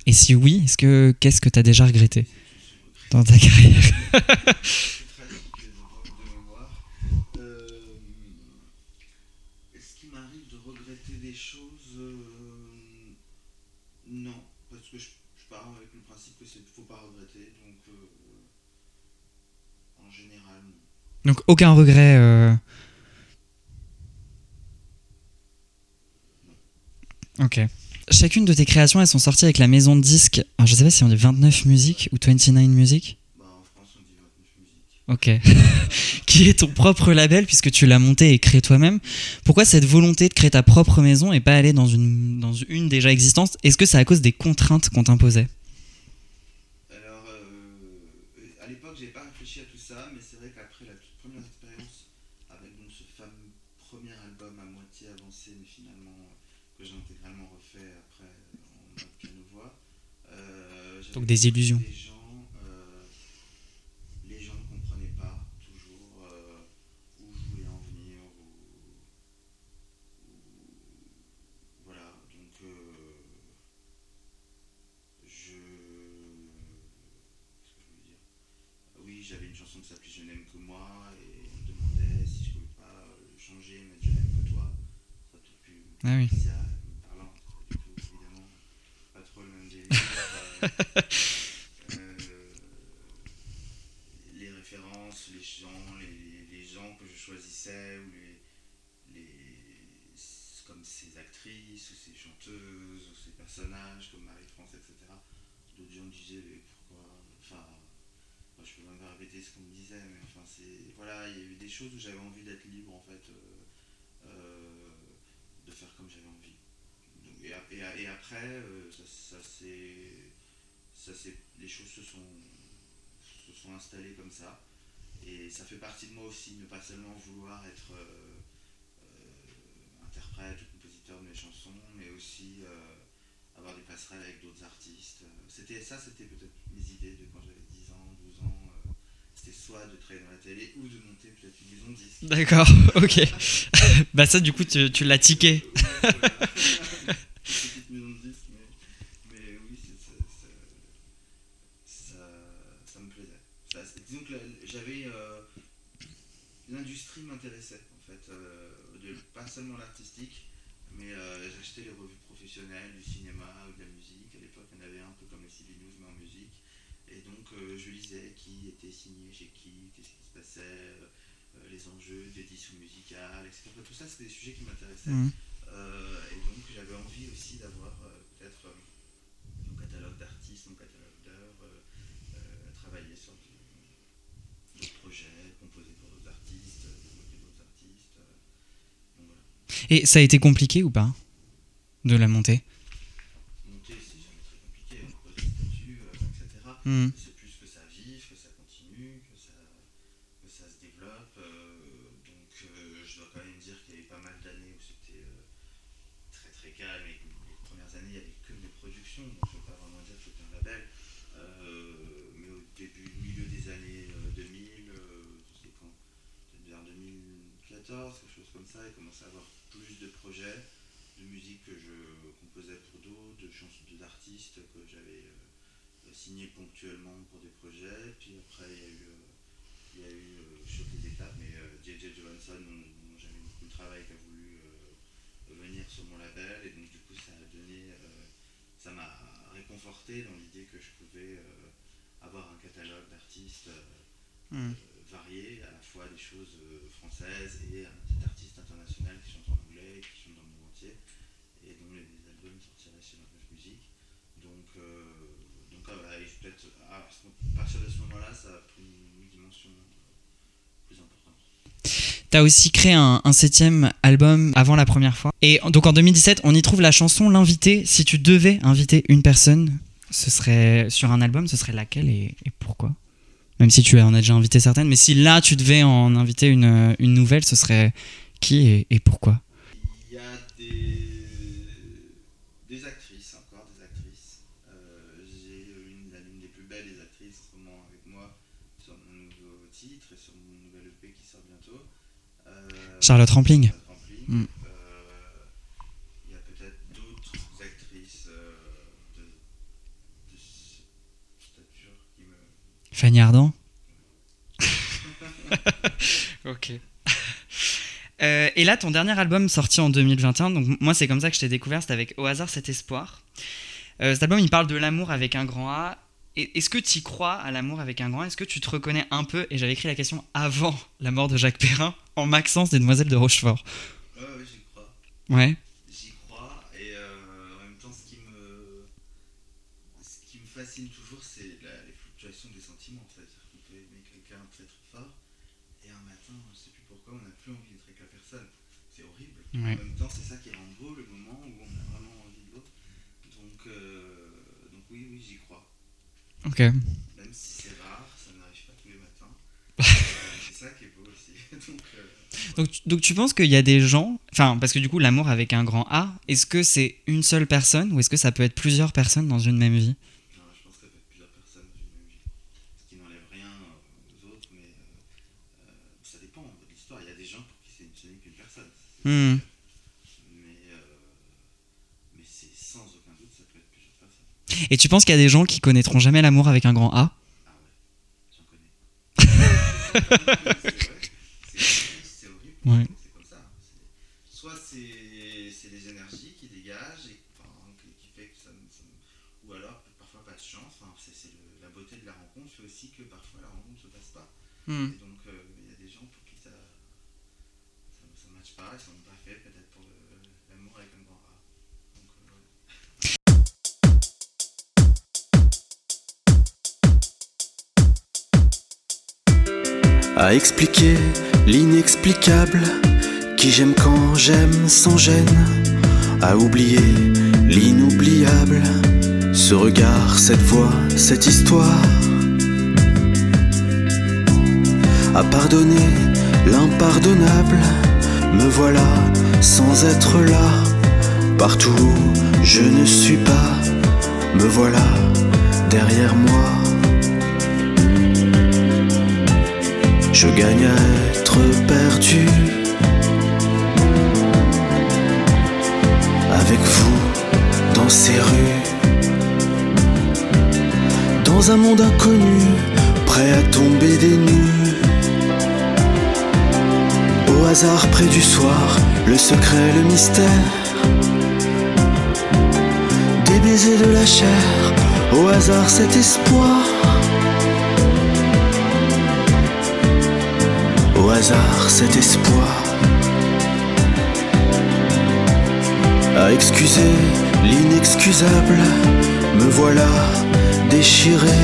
Speaker 1: Et si oui, est-ce que qu'est-ce que t'as déjà regretté dans ta carrière?
Speaker 3: C'est tragique de manque de mémoire. Euh, Est-ce qu'il m'arrive de regretter des choses Euh, Non, parce que je, je pars avec le principe que c'est faut pas regretter, donc euh, en général non.
Speaker 1: Donc aucun regret. euh. Ok. Chacune de tes créations, elles sont sorties avec la maison de disques. Alors, je sais pas si on dit 29 musiques ou 29 musiques.
Speaker 3: Bah, en France on dit 29 musique.
Speaker 1: Ok. <laughs> Qui est ton propre label puisque tu l'as monté et créé toi-même. Pourquoi cette volonté de créer ta propre maison et pas aller dans une, dans une déjà existante? Est-ce que c'est à cause des contraintes qu'on t'imposait
Speaker 3: Alors, euh, à l'époque, j'ai pas réfléchi à tout ça, mais c'est vrai qu'après la toute première expérience avec donc, ce fameux premier album à moitié avancé, mais finalement euh, que j'ai intégralement refait après en mode piano-voix. euh, j'avais
Speaker 1: Donc des illusions.
Speaker 3: Les gens, euh, les gens ne comprenaient pas toujours euh, où je voulais en venir. Ou, ou- voilà, donc euh, je. Qu'est-ce que je voulais dire? Oui, j'avais une chanson qui s'appelait Je n'aime que moi et on me demandait si je pouvais pas changer, mais je n'aime que toi. Ça pu
Speaker 1: Ah oui.
Speaker 3: ça, parlant, pas du tout, évidemment, pas trop le même délire. euh, euh, les références, les gens, les, gens que je choisissais, ou les, les, comme ces actrices, ou ces chanteuses, ou ces personnages, comme Marie-France, etc. D'autres gens disaient, mais pourquoi Enfin, moi, je peux même pas répéter ce qu'on me disait, mais enfin, c'est. Voilà, il y a eu des choses où j'avais envie d'être libre, en fait. euh, euh, de faire comme j'avais envie. Et après, euh, ça, ça s'est- ça les choses se sont, se sont installées comme ça. Et ça fait partie de moi aussi, ne pas seulement vouloir être euh, euh, interprète ou compositeur de mes chansons, mais aussi euh, avoir des passerelles avec d'autres artistes. C'était ça, c'était peut-être mes idées de quand j'avais 10 ans, 12 ans. euh, c'était soit de travailler dans la télé ou de monter peut-être une maison de disques.
Speaker 1: D'accord, <laughs> ok. <laughs> bah ça du coup tu, tu l'as tiqué. <laughs>
Speaker 3: Petite maison de disques, mais, mais oui, c'est- c'est- c'est- ça, ça me plaisait. Ça, c'est- disons que la- j'avais. euh, L'industrie m'intéressait, en fait. euh, de- pas seulement l'artistique, mais euh, j'achetais les revues professionnelles du cinéma ou de la musique. À l'époque, il y en avait un peu comme les CB News, mais en musique. Et donc, euh, je lisais qui était signé chez qui, qu'est-ce qui se passait, euh, les enjeux d'édition musicale, etc. Tout ça, c'était des sujets qui m'intéressaient. Euh, et donc j'avais envie aussi d'avoir peut-être mon catalogue d'artistes, mon catalogue d'œuvres, travailler sur d'autres projets, composer pour d'autres artistes, euh, développer d'autres artistes. euh. donc voilà.
Speaker 1: Et ça a été compliqué ou pas de la monter
Speaker 3: Monter, c'est jamais très compliqué, composer des statuts, euh, etc.
Speaker 1: Hmm.
Speaker 3: C'est plus que ça vive, que ça continue, que ça, que ça se développe. euh, donc euh, je dois quand même dire qu'il y a eu pas mal d'années où c'était euh, très très calme et que les premières années il n'y avait que des productions, donc je ne peux pas vraiment dire que c'était un label. Euh, mais au début, milieu des années euh, 2000, euh, c'est quand Peut-être vers 2014, quelque chose comme ça, il commençait à avoir plus de projets de musique que je composais pour d'autres, de chansons d'artistes que j'avais euh, signés ponctuellement pour des projets. Puis après, il y a eu, euh, il y a eu euh, je les étapes, mais euh, J.J. Johansson, dont, j'aimais beaucoup le travail, qui a voulu euh, venir sur mon label. Et donc, du coup, ça a donné. euh, ça m'a réconforté dans l'idée que je pouvais euh, avoir un catalogue d'artistes. euh,
Speaker 1: Hmm.
Speaker 3: euh, variés, à la fois des choses euh, françaises et un petit artiste international qui chante en anglais, qui chante dans le monde entier, et dont les, les albums sortiraient chez Marquage Musique. Donc, euh, donc ah, et peut-être à, partir de ce moment-là, ça a pris une dimension euh, plus importante.
Speaker 1: T'as aussi créé un, un septième album avant la première fois. Et donc en 2017, on y trouve la chanson L'invité. Si tu devais inviter une personne, ce serait sur un album, ce serait laquelle et, et pourquoi? Même si tu en as déjà invité certaines, mais si là tu devais en inviter une, une nouvelle, ce serait qui et, et pourquoi?
Speaker 3: Il y a des, des actrices, encore des actrices. Euh, J'ai une, la- l'une des plus belles actrices en ce moment avec moi sur mon nouveau titre et sur mon nouvel EP qui sort bientôt. Euh,
Speaker 1: Charlotte Rampling.
Speaker 3: Rampling.
Speaker 1: Mm.
Speaker 3: Euh, Il y a peut-être d'autres actrices euh, de, stature qui me.
Speaker 1: Fanny Ardant. <laughs> ok. Euh, et là, ton dernier album sorti en 2021, donc moi c'est comme ça que je t'ai découvert, c'était avec Au hasard cet espoir. Euh, cet album il parle de l'amour avec un grand A. Est-ce que tu y crois à l'amour avec un grand? Est-ce que tu te reconnais un peu? Et j'avais écrit la question avant la mort de Jacques Perrin en Maxence des Demoiselles de Rochefort.
Speaker 3: Ouais, ouais, j'y crois.
Speaker 1: Ouais.
Speaker 3: J'y crois. Et euh, en même temps, ce qui me, ce qui me fascine toujours, c'est la- les fluctuations des sentiments. C'est-à-dire qu'on peut aimer quelqu'un très très fort, et un matin, on ne sait plus pourquoi, on n'a plus envie d'être avec la personne. C'est horrible.
Speaker 1: Ouais.
Speaker 3: En même temps, c'est ça qui rend beau le moment où on a vraiment envie de l'autre. Donc, euh, donc oui, oui, j'y crois.
Speaker 1: Ok.
Speaker 3: Même si c'est rare, ça n'arrive pas tous les matins. <laughs> Euh, c'est ça qui est beau aussi. <laughs> Donc, euh,
Speaker 1: Donc, tu- donc tu penses qu'il y a des gens, enfin parce que du coup l'amour avec un grand A, est-ce que c'est une seule personne ou est-ce que ça peut être plusieurs personnes dans une même vie?
Speaker 3: Non, je pense que ça peut être plusieurs personnes dans une même vie. Ce qui n'enlève rien aux autres, mais euh, euh, ça dépend de l'histoire. Il y a des gens pour qui c'est- ce n'est qu'une personne.
Speaker 1: Hmm.
Speaker 3: sûr. Mais, euh, mais c'est sans aucun doute, ça peut être plusieurs personnes.
Speaker 1: Et tu penses qu'il y a des gens qui connaîtront jamais l'amour avec un grand A
Speaker 3: Ah <laughs> ouais, j'en connais. c'est c'est c'est horrible.
Speaker 1: Ouais.
Speaker 3: C'est comme ça. C'est- Soit c'est c'est les énergies qui dégagent, et, enfin, qui, fait que ça, Ou alors parfois pas de chance. Enfin, c'est c'est la beauté de la rencontre fait aussi que parfois la rencontre ne se passe pas.
Speaker 1: Hmm.
Speaker 3: Et donc,
Speaker 2: à expliquer l'inexplicable, qui j'aime quand j'aime sans gêne, à oublier l'inoubliable, ce regard, cette voix, cette histoire, à pardonner l'impardonnable, me voilà sans être là, partout où je ne suis pas, me voilà derrière moi. Je gagne à être perdu avec vous dans ces rues, dans un monde inconnu, prêt à tomber des nues. Au hasard près du soir, le secret, le mystère, des baisers de la chair, au hasard cet espoir. Cet espoir. À excuser l'inexcusable Me voilà déchiré.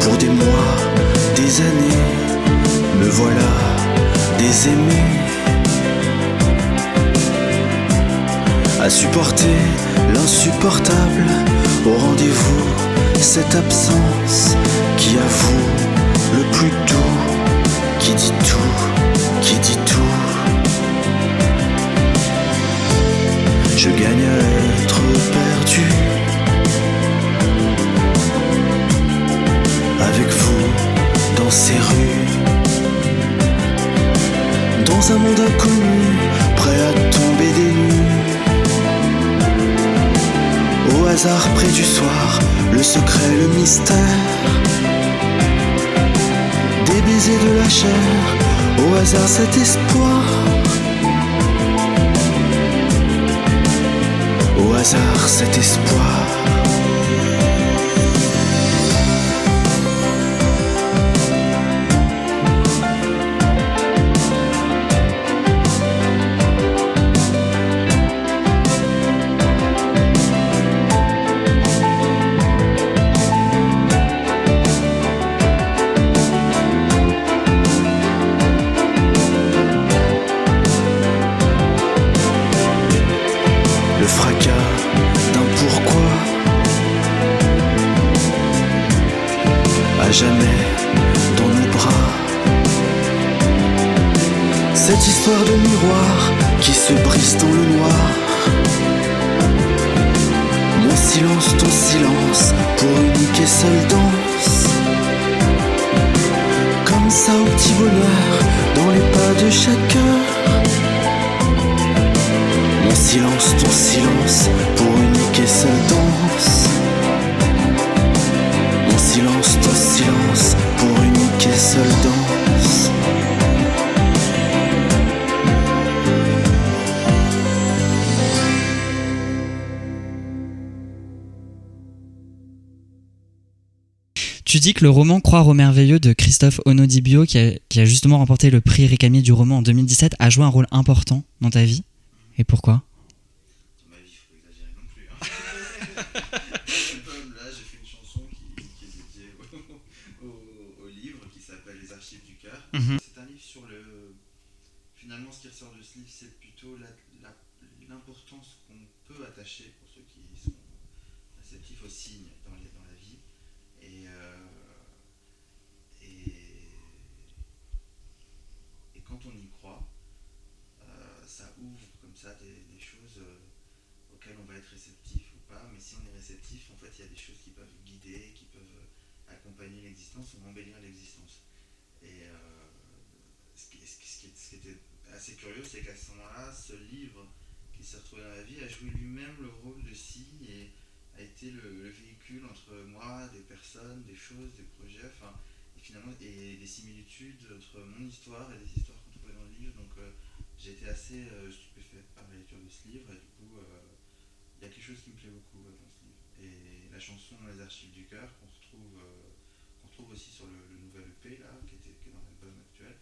Speaker 2: Pour des mois, des années Me voilà désaimé. À supporter l'insupportable Au rendez-vous cette absence Qui avoue le plus doux qui dit tout, qui dit tout. Je gagne à être perdu avec vous dans ces rues, dans un monde inconnu, prêt à tomber des nues. Au hasard près du soir, le secret, le mystère de la chair, au hasard cet espoir. Au hasard cet espoir. De miroir qui se brise dans le noir. Mon silence, ton silence, pour unique et seule danse. Comme ça au petit bonheur, dans les pas de chacun. silence, ton silence, pour unique et seule danse. Mon silence, ton silence, pour unique et seule danse.
Speaker 1: Tu dis que le roman Croire au merveilleux de Christophe Onodibio, qui a, qui a justement remporté le prix Récamier du roman en 2017, a joué un rôle important dans ta vie. Et pourquoi?
Speaker 3: Dans ma vie, faut exagérer non plus. Hein. L'album, là, j'ai fait une chanson qui, qui est dédiée au, au- au livre qui s'appelle Les Archives du cœur.
Speaker 1: Mhm.
Speaker 3: C'est un livre sur le. Finalement, ce qui ressort de ce livre, c'est plutôt la- la- l'importance qu'on peut attacher pour ceux qui sont réceptifs aux signes dans, les- dans la vie. Et, euh, et, et quand on y croit, euh, ça ouvre comme ça des, des choses euh, auxquelles on va être réceptif ou pas. Mais si on est réceptif, en fait, il y a des choses qui peuvent guider, qui peuvent euh, accompagner l'existence ou embellir l'existence. Et euh, ce, qui, ce qui- ce qui- ce qui était assez curieux, c'est qu'à ce moment-là, ce livre qui s'est retrouvé dans la vie a joué lui-même le rôle de signe et a été le, le véhicule entre moi, des personnes, des choses, des projets, enfin, et finalement, et des similitudes histoire et des histoires qu'on trouvait dans le livre. Donc, euh, j'ai été assez euh, stupéfait par la lecture de ce livre, et du coup, euh, il y a quelque chose qui me plaît beaucoup dans ce livre. Et la chanson Les Archives du cœur, qu'on retrouve, qu'on retrouve aussi sur le, le nouvel EP, là, qui, était, qui est dans l'album actuel,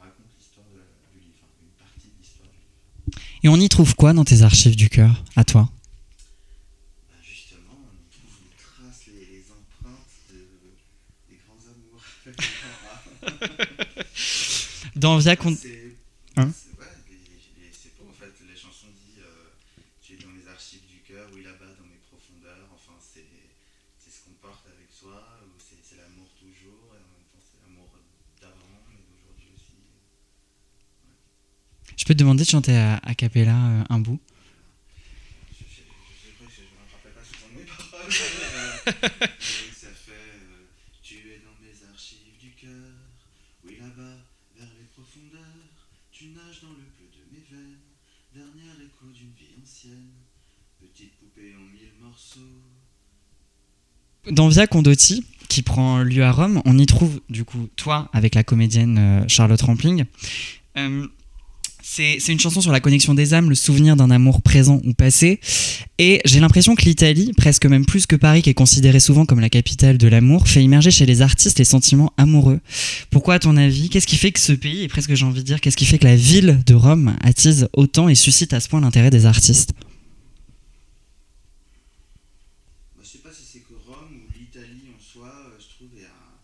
Speaker 3: raconte l'histoire du livre, enfin, une partie de l'histoire du livre.
Speaker 1: Et on y trouve quoi dans tes archives du cœur, à toi
Speaker 3: Ben, justement, on y trouve les traces, les, les empreintes de, des grands amours.
Speaker 1: Dans Via Con-
Speaker 3: C'est
Speaker 1: Hein
Speaker 3: les- les- beau en fait. La chanson dit euh, Tu es dans les archives du cœur, oui là-bas dans mes profondeurs. Enfin, c'est ce qu'on porte avec soi, ou c'est l'amour toujours, et en même temps c'est l'amour d'avant, mais d'aujourd'hui aussi.
Speaker 1: Je peux te demander de chanter à, a cappella euh, un bout?
Speaker 3: Je, je, je, je, crois que je ne me rappelle pas souvent de mes paroles. <laughs> mais, euh, et ça fait euh, Tu es dans mes archives du cœur, oui là-bas, vers les Tu nages dans le bleu de mes veines, dernier écho d'une vie ancienne. Petite poupée en mille morceaux.
Speaker 1: Dans Via Condotti, qui prend lieu à Rome, on y trouve du coup toi avec la comédienne euh, Charlotte Rampling. Euh, c'est une chanson sur la connexion des âmes, le souvenir d'un amour présent ou passé. Et j'ai l'impression que l'Italie, presque même plus que Paris, qui est considérée souvent comme la capitale de l'amour, fait immerger chez les artistes les sentiments amoureux. Pourquoi, à ton avis Qu'est-ce qui fait que ce pays, et presque j'ai envie de dire, qu'est-ce qui fait que la ville de Rome attise autant et suscite à ce point l'intérêt des artistes
Speaker 3: Bah, je sais pas si c'est que Rome ou l'Italie en soi, euh, je trouve, est un,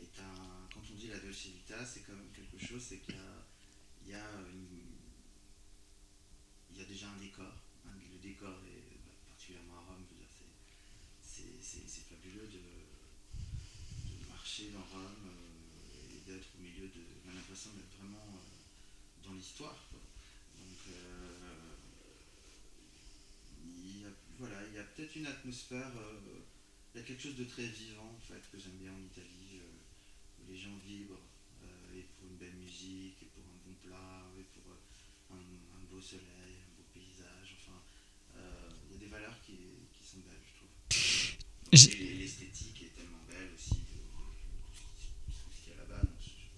Speaker 3: est un- quand on dit la Dolce Vita, c'est quand même quelque chose, c'est qu'il y a, il y, a une- il y a déjà un décor. hein, le décor, est, bah, particulièrement à Rome, je veux dire, c'est, c'est, c'est- c'est fabuleux de, de marcher dans Rome euh, et d'être au milieu de. On a l'impression d'être vraiment euh, dans l'histoire. quoi. Donc, euh, il y a, voilà, il y a peut-être une atmosphère, euh, il y a quelque chose de très vivant en fait que j'aime bien en Italie, euh, où les gens vibrent euh, et pour une belle musique, et pour un bon plat, et pour euh, un, un beau soleil, un beau paysage. Enfin, euh, il y a des valeurs qui, qui sont belles, je trouve.
Speaker 1: J'ai-
Speaker 3: Et l'esthétique est tellement belle aussi. de- de- de ce qu'il y a là-bas. donc je-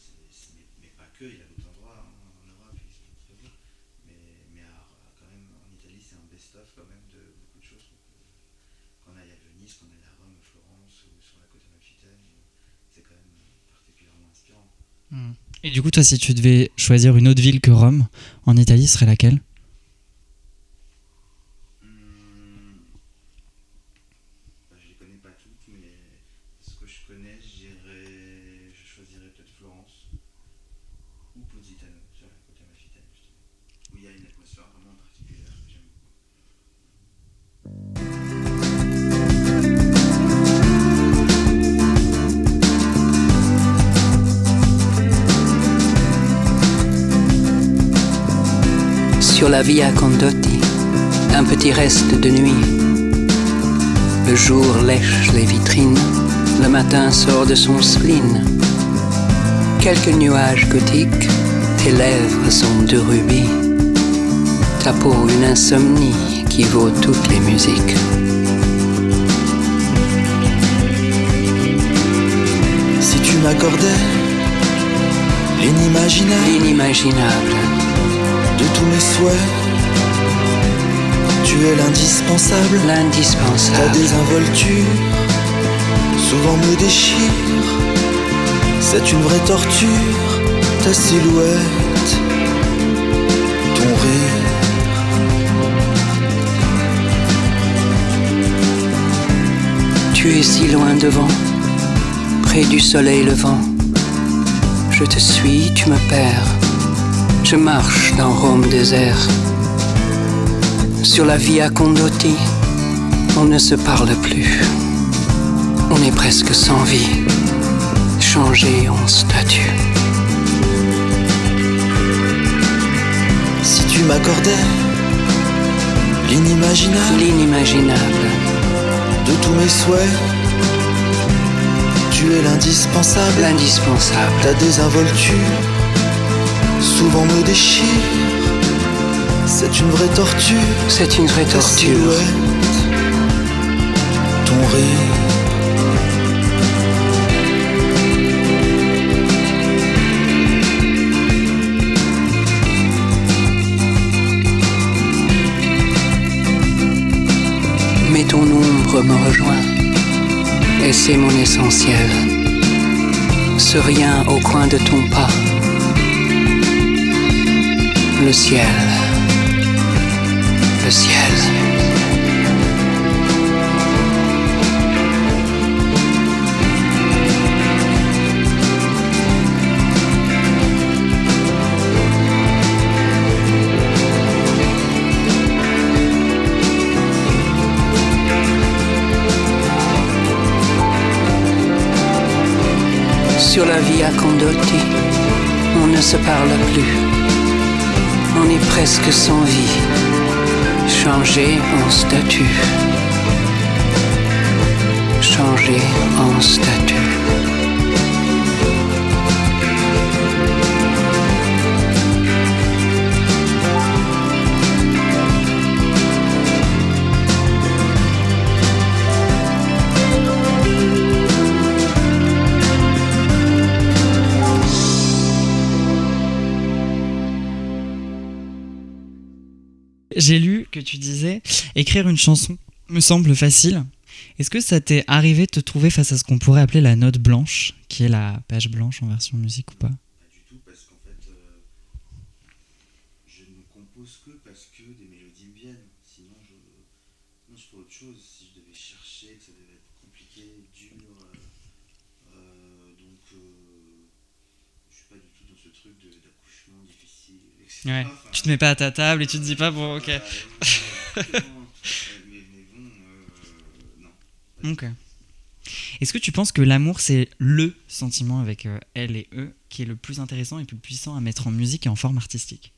Speaker 3: c'est- c'est- mais, mais pas que, il y a d'autres endroits hein, en Europe qui sont très beaux. Mais, mais à- à- quand même, en Italie, c'est un best-of quand même de beaucoup de choses. Donc, euh, Qu'on aille à Venise, qu'on aille à Rome, à Florence ou sur la côte amalfitaine, euh, c'est quand même euh, particulièrement inspirant.
Speaker 1: Et du coup, toi, si tu devais choisir une autre ville que Rome en Italie, serait laquelle?
Speaker 3: Sur la
Speaker 5: Via Condotti, un petit reste de nuit. Le jour lèche les vitrines, le matin sort de son spleen. Quelques nuages gothiques, tes lèvres sont de rubis. ta peau une insomnie qui vaut toutes les musiques.
Speaker 2: Si tu m'accordais l'inimaginable de tous mes souhaits, tu es l'indispensable. Ta
Speaker 5: l'indispensable,
Speaker 2: désinvolture souvent me déchire. C'est une vraie torture, ta silhouette, ton rire.
Speaker 5: tu es si loin devant, près du soleil levant. Je te suis, tu me perds. Je marche dans Rome désert. Sur la via Condotti, on ne se parle plus. On est presque sans vie, changé en statue.
Speaker 2: Si tu m'accordais l'inimaginable
Speaker 5: L'inimaginable,
Speaker 2: de tous mes souhaits, tu es l'indispensable.
Speaker 5: l'indispensable,
Speaker 2: Ta désinvolture souvent me déchire. C'est une vraie torture.
Speaker 5: c'est une vraie torture.
Speaker 2: silhouette, ton rire.
Speaker 5: Mais ton ombre me rejoint, et c'est mon essentiel. Ce rien au coin de ton pas, le ciel, le ciel. Sur la via Condotti, on ne se parle plus. On est presque sans vie, changé en statue. Changé en statue.
Speaker 1: J'ai lu que tu disais écrire une chanson me semble facile. Est-ce que ça t'est arrivé de te trouver face à ce qu'on pourrait appeler la note blanche, qui est la page blanche en version musique ou pas
Speaker 3: Pas du tout, parce qu'en fait, euh, je ne compose que parce que des mélodies me viennent. Sinon, je, sinon, je fais autre chose. Si je devais chercher, que ça devait être compliqué, dur. euh, euh, donc, euh, je suis pas du tout dans ce truc de- d'accouchement difficile, etc.
Speaker 1: Ouais. Tu te mets pas à ta table et tu te dis pas bon ok.
Speaker 3: voilà, mais, mais <laughs> bon, non.
Speaker 1: Ok. Est-ce que tu penses que l'amour c'est le sentiment avec euh, elle et eux qui est le plus intéressant et plus puissant à mettre en musique et en forme artistique?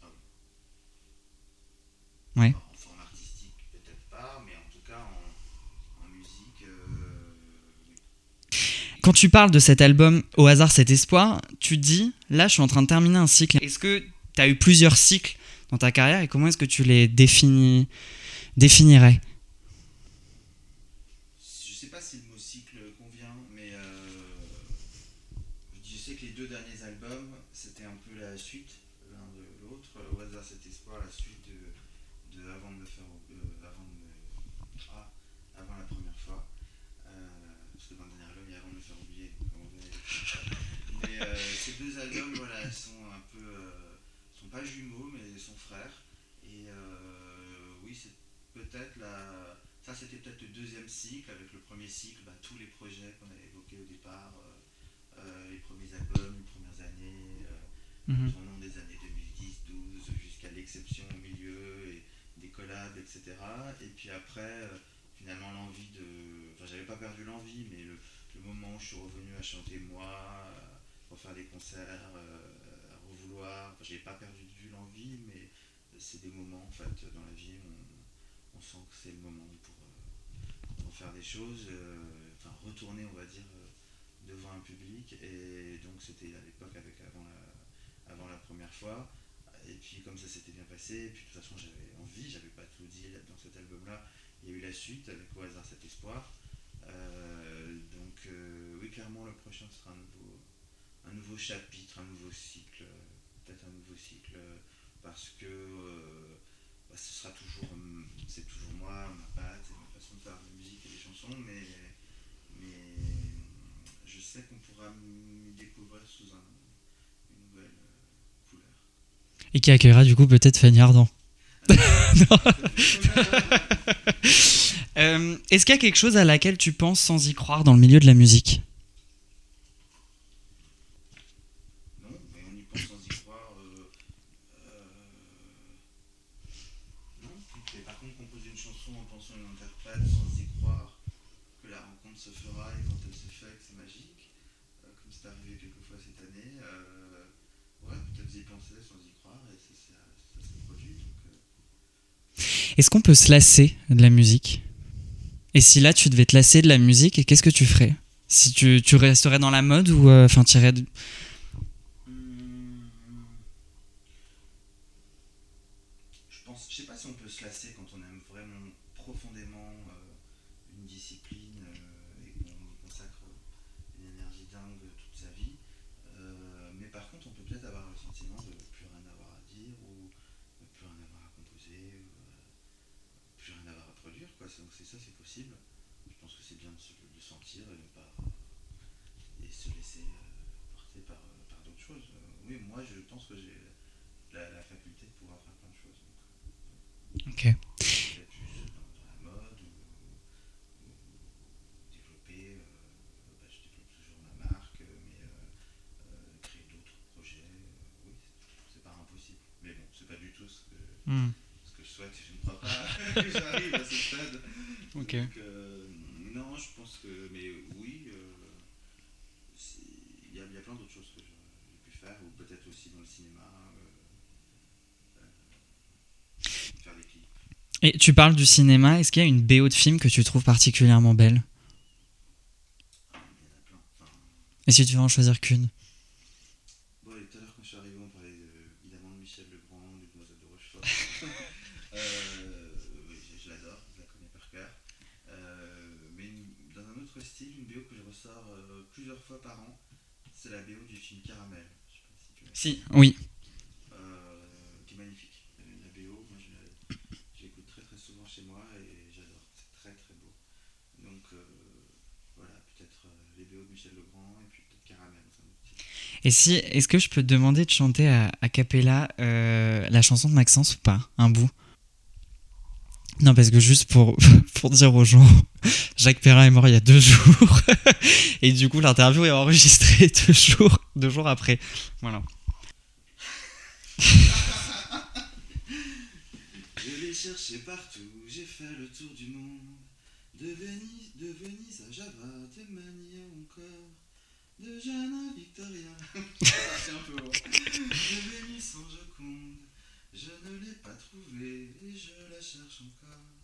Speaker 1: Ouais.
Speaker 3: En forme artistique, peut-être pas, mais en tout cas, en, en musique, euh.
Speaker 1: Quand tu parles de cet album Au hasard cet espoir, tu dis là je suis en train de terminer un cycle. Est-ce que tu as eu plusieurs cycles dans ta carrière et comment est-ce que tu les définirais?
Speaker 3: Je sais pas si le mot cycle convient, mais euh, je sais que les deux derniers albums, c'était un peu la suite l'un de l'autre. Au hasard cet espoir, la suite de, avant de me faire, euh, avant ah, avant la première fois. Euh, parce que dans le dernier album, il y a avant de me faire oublier. Mais euh, ces deux albums, voilà, sont un peu, pas jumeaux, mais sont frères. Et euh, oui, c'est peut-être la ça, c'était peut-être le deuxième cycle. Avec le premier cycle, bah, tous les projets qu'on avait évoqués au départ, euh, euh, les premiers albums, les premières années, au long des années 2010, 12, jusqu'à l'exception au milieu, et des collabs, etc. Et puis après, finalement, l'envie de. Enfin, j'avais pas perdu l'envie, mais le, le moment où je suis revenu à chanter moi, pour faire des concerts, euh, Enfin, j'avais pas perdu de vue l'envie, mais c'est des moments, en fait, dans la vie, on, on sent que c'est le moment pour, euh, faire des choses, euh, enfin, retourner, on va dire, euh, devant un public. Et donc, c'était à l'époque avec avant la, première fois. et puis comme ça s'était bien passé, et puis de toute façon j'avais envie, j'avais pas tout dit dans cet album-là. Il y a eu la suite avec Au hasard cet espoir. Donc oui, clairement le prochain sera un nouveau, un nouveau chapitre, un nouveau cycle, peut-être un nouveau cycle, euh, parce que euh, bah, ce sera toujours, hum, c'est toujours moi, ma patte, et ma façon de faire de la musique et des chansons, mais, mais je sais qu'on pourra m'y découvrir sous un, une nouvelle euh, couleur.
Speaker 1: Et qui accueillera du coup peut-être Fanny Ardant. Euh, <laughs> Est-ce qu'il y a quelque chose à laquelle tu penses sans y croire dans le milieu de la musique
Speaker 3: Non, mais on y pense sans y croire. euh, euh, non, mais par contre, composer une chanson en pensant à une interprète sans y croire que la rencontre se fera et quand elle se fait, que c'est magique, euh, comme c'est arrivé quelquefois cette année, euh, ouais, peut-être y penser sans y croire et ça, ça, ça s'est produit. Donc, euh,
Speaker 1: Est-ce qu'on peut se lasser de la musique? Et si là tu devais te lasser de la musique, qu'est-ce que tu ferais? Si tu, resterais dans la mode ou euh, enfin tu irais de-
Speaker 3: Hmm. Je pense, je sais pas si on peut se lasser quand on aime vraiment profondément euh, une discipline euh, et qu'on y consacre une énergie dingue toute sa vie. Euh, mais par contre, on peut peut-être avoir le sentiment de plus rien avoir à dire ou de plus rien avoir à composer ou euh, plus rien avoir à produire. Quoi. Donc c'est ça, c'est possible. Je pense que c'est bien de se le sentir et de pas et se laisser euh, porter par, euh, par d'autres choses. Euh, oui, moi je pense que j'ai la, la faculté de pouvoir faire plein de choses. Donc,
Speaker 1: Ok.
Speaker 3: peut-être juste dans, dans la mode ou, ou développer, euh, bah, je développe toujours ma marque, euh, mais euh, euh, créer d'autres projets, euh, oui, c'est- c'est pas impossible. Mais bon, c'est pas du tout ce que,
Speaker 1: Hmm.
Speaker 3: ce que je souhaite, je ne crois pas que j'arrive à ce stade.
Speaker 1: Ok.
Speaker 3: Donc, euh, non, je pense que. Mais oui, euh, c'est- il y, a- il y a plein d'autres choses que je- j'ai pu faire, ou peut-être aussi dans le cinéma. euh, euh, faire des clips.
Speaker 1: Et tu parles du cinéma, est-ce qu'il y a une BO de film que tu trouves particulièrement belle?
Speaker 3: Ah,
Speaker 1: Et si tu veux en choisir qu'une?
Speaker 3: Bon, et tout à l'heure, quand je suis arrivé, on parlait de- évidemment de Michel Legrand, du Demoiselle de Rochefort. <laughs> Euh, oui, je, je l'adore, je la connais par cœur. Euh, mais une- dans un autre style, une BO que je ressors euh, plusieurs fois par an, c'est la BO du film Caramel. Si
Speaker 1: oui.
Speaker 3: euh, qui est magnifique. La BO, moi je j'écoute très très souvent chez moi et j'adore. C'est très très beau. Donc euh, voilà, peut-être euh, les BO de Michel Legrand et puis peut-être Caramel. enfin,
Speaker 1: Et si, est-ce que je peux te demander de chanter à, à cappella euh, la chanson de Maxence ou pas? Un bout? Non, parce que juste pour, <laughs> pour dire aux gens, Jacques Perrin est mort il y a deux jours. <laughs> Et du coup, l'interview est enregistrée <laughs> deux jours, deux jours après. Voilà.
Speaker 3: Je l'ai cherché partout, j'ai fait le tour du monde. De Venise, de Venise à Java, de Manille encore. De Jeanne à Victoria. <laughs> C'est un peu haut. De Venise en Joconde, je ne l'ai pas trouvée et je la cherche encore.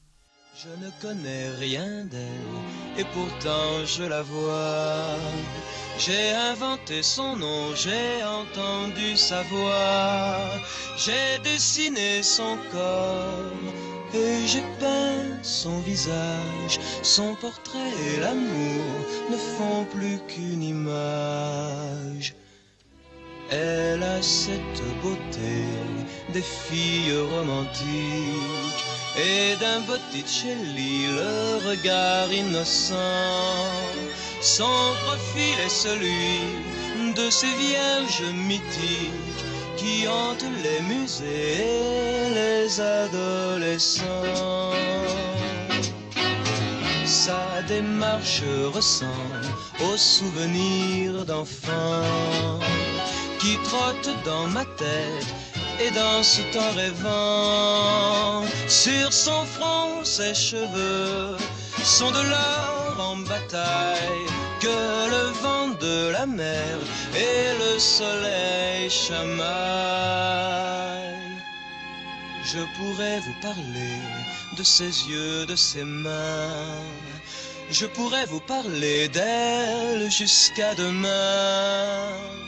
Speaker 6: Je ne connais rien d'elle et pourtant je la vois. J'ai inventé son nom, j'ai entendu sa voix, j'ai dessiné son corps et j'ai peint son visage. Son portrait et l'amour ne font plus qu'une image. Elle a cette beauté des filles romantiques et d'un Botticelli le regard innocent. Son profil est celui de ces vierges mythiques qui hantent les musées et les adolescents. Sa démarche ressemble aux souvenirs d'enfants qui trottent dans ma tête et dansent en rêvant. Sur son front, ses cheveux sont de l'or en bataille que le vent de la mer et le soleil chamaillent. Je pourrais vous parler de ses yeux, de ses mains. Je pourrais vous parler d'elle jusqu'à demain.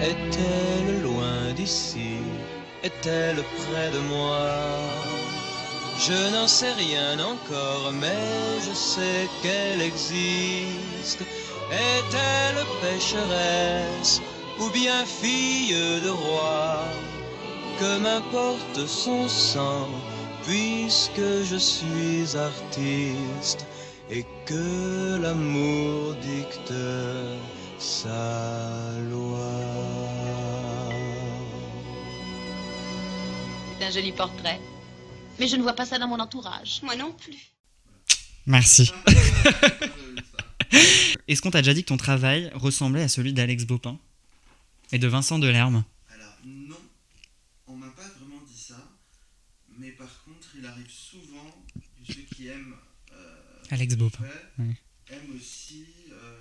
Speaker 6: Est-elle loin d'ici? Est-elle près de moi? Je n'en sais rien encore, mais je sais qu'elle existe. Est-elle pécheresse ou bien fille de roi? Que m'importe son sang, puisque je suis artiste et que l'amour dicte sa loi.
Speaker 7: C'est un joli portrait. Mais je ne vois pas ça dans mon entourage.
Speaker 8: Moi non plus.
Speaker 1: Merci. <laughs> Est-ce qu'on t'a déjà dit que ton travail ressemblait à celui d'Alex Bopin et de Vincent Delerme
Speaker 3: Alors, non, on m'a pas vraiment dit ça, mais par contre, il arrive souvent que ceux qui aiment euh,
Speaker 1: Alex Bopin, ouais.
Speaker 3: aiment aussi euh,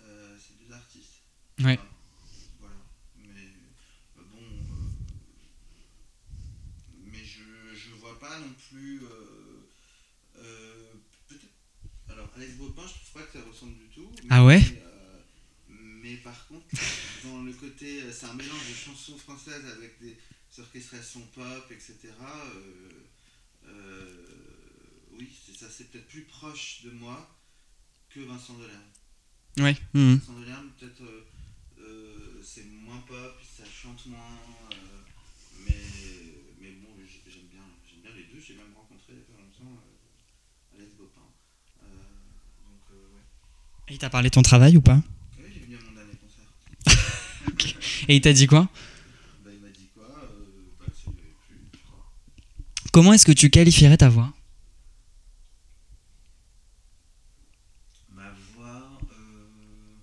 Speaker 3: euh, ces deux artistes.
Speaker 1: Ouais.
Speaker 3: Enfin, voilà, mais euh, bon, mais je, je vois pas non plus. peut-être. Alors, Alex Bopin, je trouve pas que ça ressemble du tout.
Speaker 1: Ah ouais?
Speaker 3: Mais par contre, dans le côté, c'est un mélange de chansons françaises avec des orchestrations pop, etc. euh, euh, oui, c'est ça, c'est peut-être plus proche de moi que Vincent Delerme.
Speaker 1: Ouais. mhm.
Speaker 3: Vincent Delerme, peut-être euh, euh, c'est moins pop, ça chante moins, euh, mais, mais bon, j'aime bien, j'aime bien les deux. J'ai même rencontré il y a pas longtemps Alex Bopin. Donc, ouais.
Speaker 1: Et il t'a parlé de ton travail ou pas?
Speaker 3: Oui, est venu à mon dernier concert. <laughs>
Speaker 1: Et il t'a dit quoi?
Speaker 3: Bah, il m'a dit quoi? Bah.
Speaker 1: Comment est-ce que tu qualifierais ta voix
Speaker 3: Ma voix euh,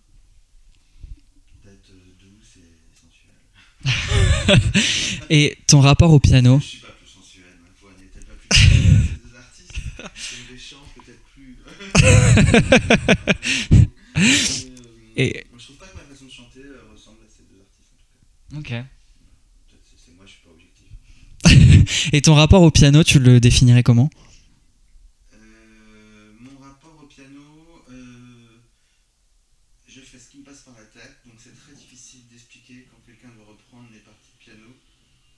Speaker 3: d'être douce et sensuelle. <laughs>
Speaker 1: Et ton rapport au piano
Speaker 3: Je suis pas plus sensuelle, ma voix n'est-elle pas plus sensuelle <laughs> Ces deux artistes, c'est des chants peut-être plus. Mais, <laughs>
Speaker 1: Et-
Speaker 3: Je trouve pas que ma façon de chanter euh, ressemble à ces deux artistes en tout cas.
Speaker 1: Ok.
Speaker 3: Peut-être c'est- c'est moi, je suis pas objectif.
Speaker 1: Et ton rapport au piano, tu le définirais comment
Speaker 3: Euh, mon rapport au piano, euh, je fais ce qui me passe par la tête, donc c'est très difficile d'expliquer quand quelqu'un veut reprendre les parties de piano,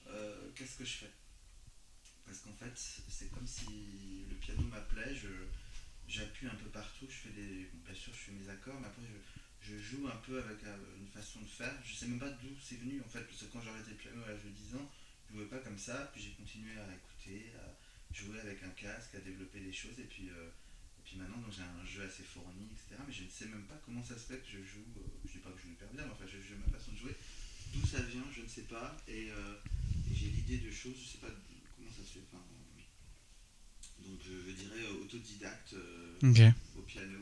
Speaker 3: euh, qu'est-ce que je fais. Parce qu'en fait, c'est comme si le piano m'appelait, je- j'appuie un peu partout, je fais des. bon, bien sûr, je fais mes accords, mais après, je, je joue un peu avec euh, une façon de faire. Je sais même pas d'où c'est venu en fait, parce que quand j'ai arrêté le piano à l'âge de 10 ans, je jouais pas comme ça, puis j'ai continué à écouter, à jouer avec un casque, à développer des choses, et puis, euh, et puis maintenant j'ai un jeu assez fourni, etc. Mais je ne sais même pas comment ça se fait que je joue, euh, je dis pas que je joue hyper bien, mais enfin, je, je- ma façon de jouer, d'où ça vient, je ne sais pas, et, euh, et j'ai l'idée de choses, je sais pas comment ça se fait. Enfin, donc je, dirais autodidacte au piano,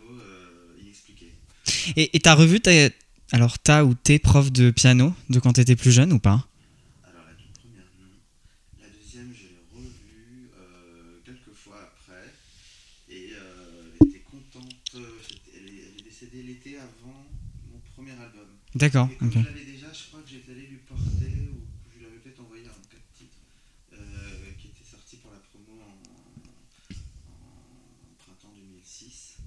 Speaker 3: inexpliqué.
Speaker 1: Et et t'as revu. Alors, t'as ou tes profs de piano de quand t'étais plus jeune ou pas
Speaker 3: Alors la toute première, non. La deuxième, je l'ai revue euh, quelques fois après. Et euh, elle était contente. euh, j'étais- Elle est, elle est décédée l'été avant mon premier album.
Speaker 1: D'accord.
Speaker 3: Et comme
Speaker 1: ok.
Speaker 3: je l'avais déjà, je crois que j'étais allé lui porter, ou que je lui avais peut-être envoyé un quatre titres, euh, qui était sorti pour la promo en, en printemps 2006.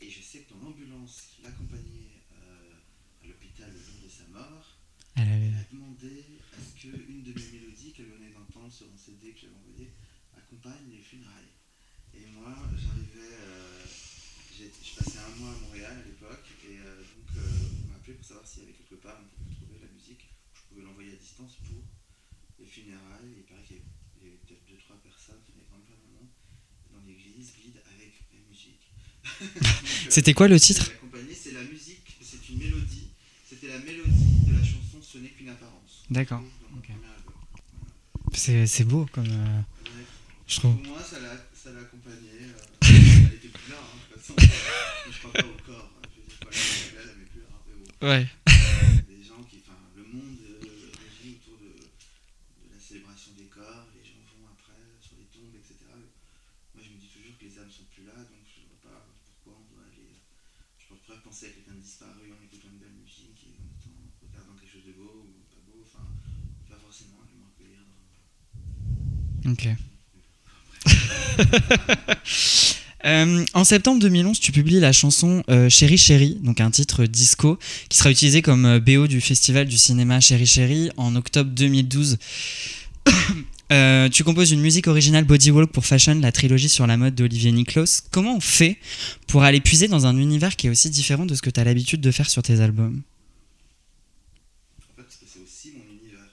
Speaker 3: Et je sais que dans l'ambulance qui l'accompagnait euh, à l'hôpital le jour de sa mort,
Speaker 1: Elle
Speaker 3: elle
Speaker 1: avait-
Speaker 3: a demandé à ce qu'une de mes mélodies qu'elle venait d'entendre sur un CD que j'avais envoyé accompagne les funérailles. Et moi, j'arrivais, euh, je passais un mois à Montréal à l'époque, et euh, donc euh, on m'a appelé pour savoir s'il y avait quelque part on pouvait trouver la musique, où je pouvais l'envoyer à distance pour les funérailles. Il paraît qu'il y avait, peut-être deux trois personnes, il y avait quand même pas monde, dans l'église vide avec la musique. <laughs>
Speaker 1: C'était quoi le titre?
Speaker 3: C'est la musique, c'est une mélodie. C'était la mélodie de la chanson Ce n'est qu'une apparence.
Speaker 1: D'accord,
Speaker 3: Dans mon
Speaker 1: ok.
Speaker 3: premier album.
Speaker 1: C'est c'est beau comme. euh,
Speaker 3: Ouais,
Speaker 1: je trouve.
Speaker 3: Ça l'a ça l'a accompagné. euh, elle était plus là, hein, de toute façon. <laughs> je crois pas au corps. hein, Je
Speaker 1: Ouais. <laughs>
Speaker 3: des gens qui. Enfin, le monde euh, régit autour de, de la célébration des corps. Les gens vont après sur les tombes, etc. Moi, je me dis toujours que les âmes sont plus là, donc je vois pas pourquoi on doit aller. Je pourrais penser à quelqu'un de disparu en écoutant une belle musique et en, étant- en regardant quelque chose de beau ou pas beau. Enfin, pas forcément aller me recueillir dans.
Speaker 1: Ok. <laughs> Euh, en septembre 2011, tu publies la chanson euh, Chéri Chéri, donc un titre disco qui sera utilisé comme euh, BO du festival du cinéma Chéri Chéri en octobre 2012. <coughs> Euh, tu composes une musique originale Bodywalk pour Fashion, la trilogie sur la mode d'Olivier Niklos. Comment on fait pour aller puiser dans un univers qui est aussi différent de ce que tu as l'habitude de faire sur tes albums
Speaker 3: En fait, parce que c'est aussi mon univers.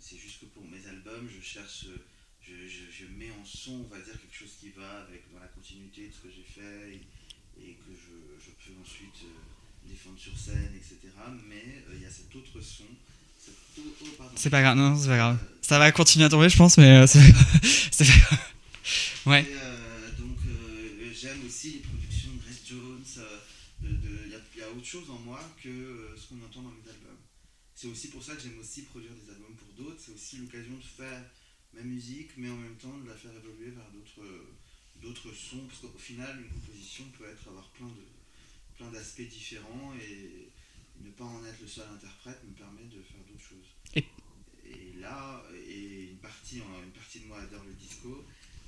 Speaker 3: C'est juste que pour mes albums, je cherche, euh, je, je- je mets en son, on va dire, quelque chose qui va avec, dans la continuité de ce que j'ai fait et, et que je, je peux ensuite euh, défendre sur scène, etc. Mais euh, il y a cet autre son. cet- oh, oh.
Speaker 1: C'est pas grave, non, c'est pas grave. Ça va continuer à tomber, je pense, mais euh, c'est pas grave. <laughs> Ouais.
Speaker 3: Et, euh, donc j'aime aussi les productions de Grace Jones. Il y, a- il y a autre chose en moi que ce qu'on entend dans mes albums. C'est aussi pour ça que j'aime aussi produire des albums pour d'autres. C'est aussi l'occasion de faire ma musique, mais en même temps de la faire évoluer vers d'autres d'autres sons. Parce qu'au final, une composition peut être avoir plein de plein d'aspects différents et ne pas en être le seul interprète me permet de faire d'autres choses.
Speaker 1: Et-
Speaker 3: Et là, et une partie, une partie de moi adore le disco.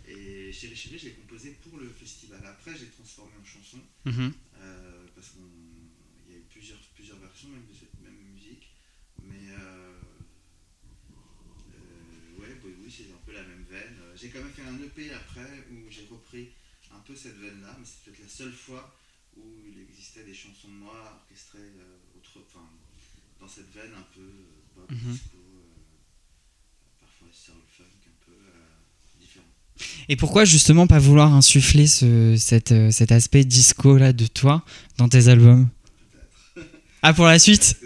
Speaker 3: Et Chéri Chéri, je l'ai composé pour le festival. Après, j'ai transformé en chanson.
Speaker 1: Mhm.
Speaker 3: Euh, parce qu'il y a eu plusieurs, plusieurs versions même de cette même musique. Mais euh, euh, ouais, bah oui, c'est un peu la même veine. J'ai quand même fait un EP après où j'ai repris un peu cette veine-là, mais c'est peut-être la seule fois où il existait des chansons de moi orchestrées euh, autre, enfin, dans cette veine un peu euh, pop,
Speaker 1: Mhm.
Speaker 3: disco, euh, parfois soul funk, un peu euh, différent.
Speaker 1: Et pourquoi justement pas vouloir insuffler ce, cet, cet aspect disco là de toi dans tes albums? Ah pour la suite?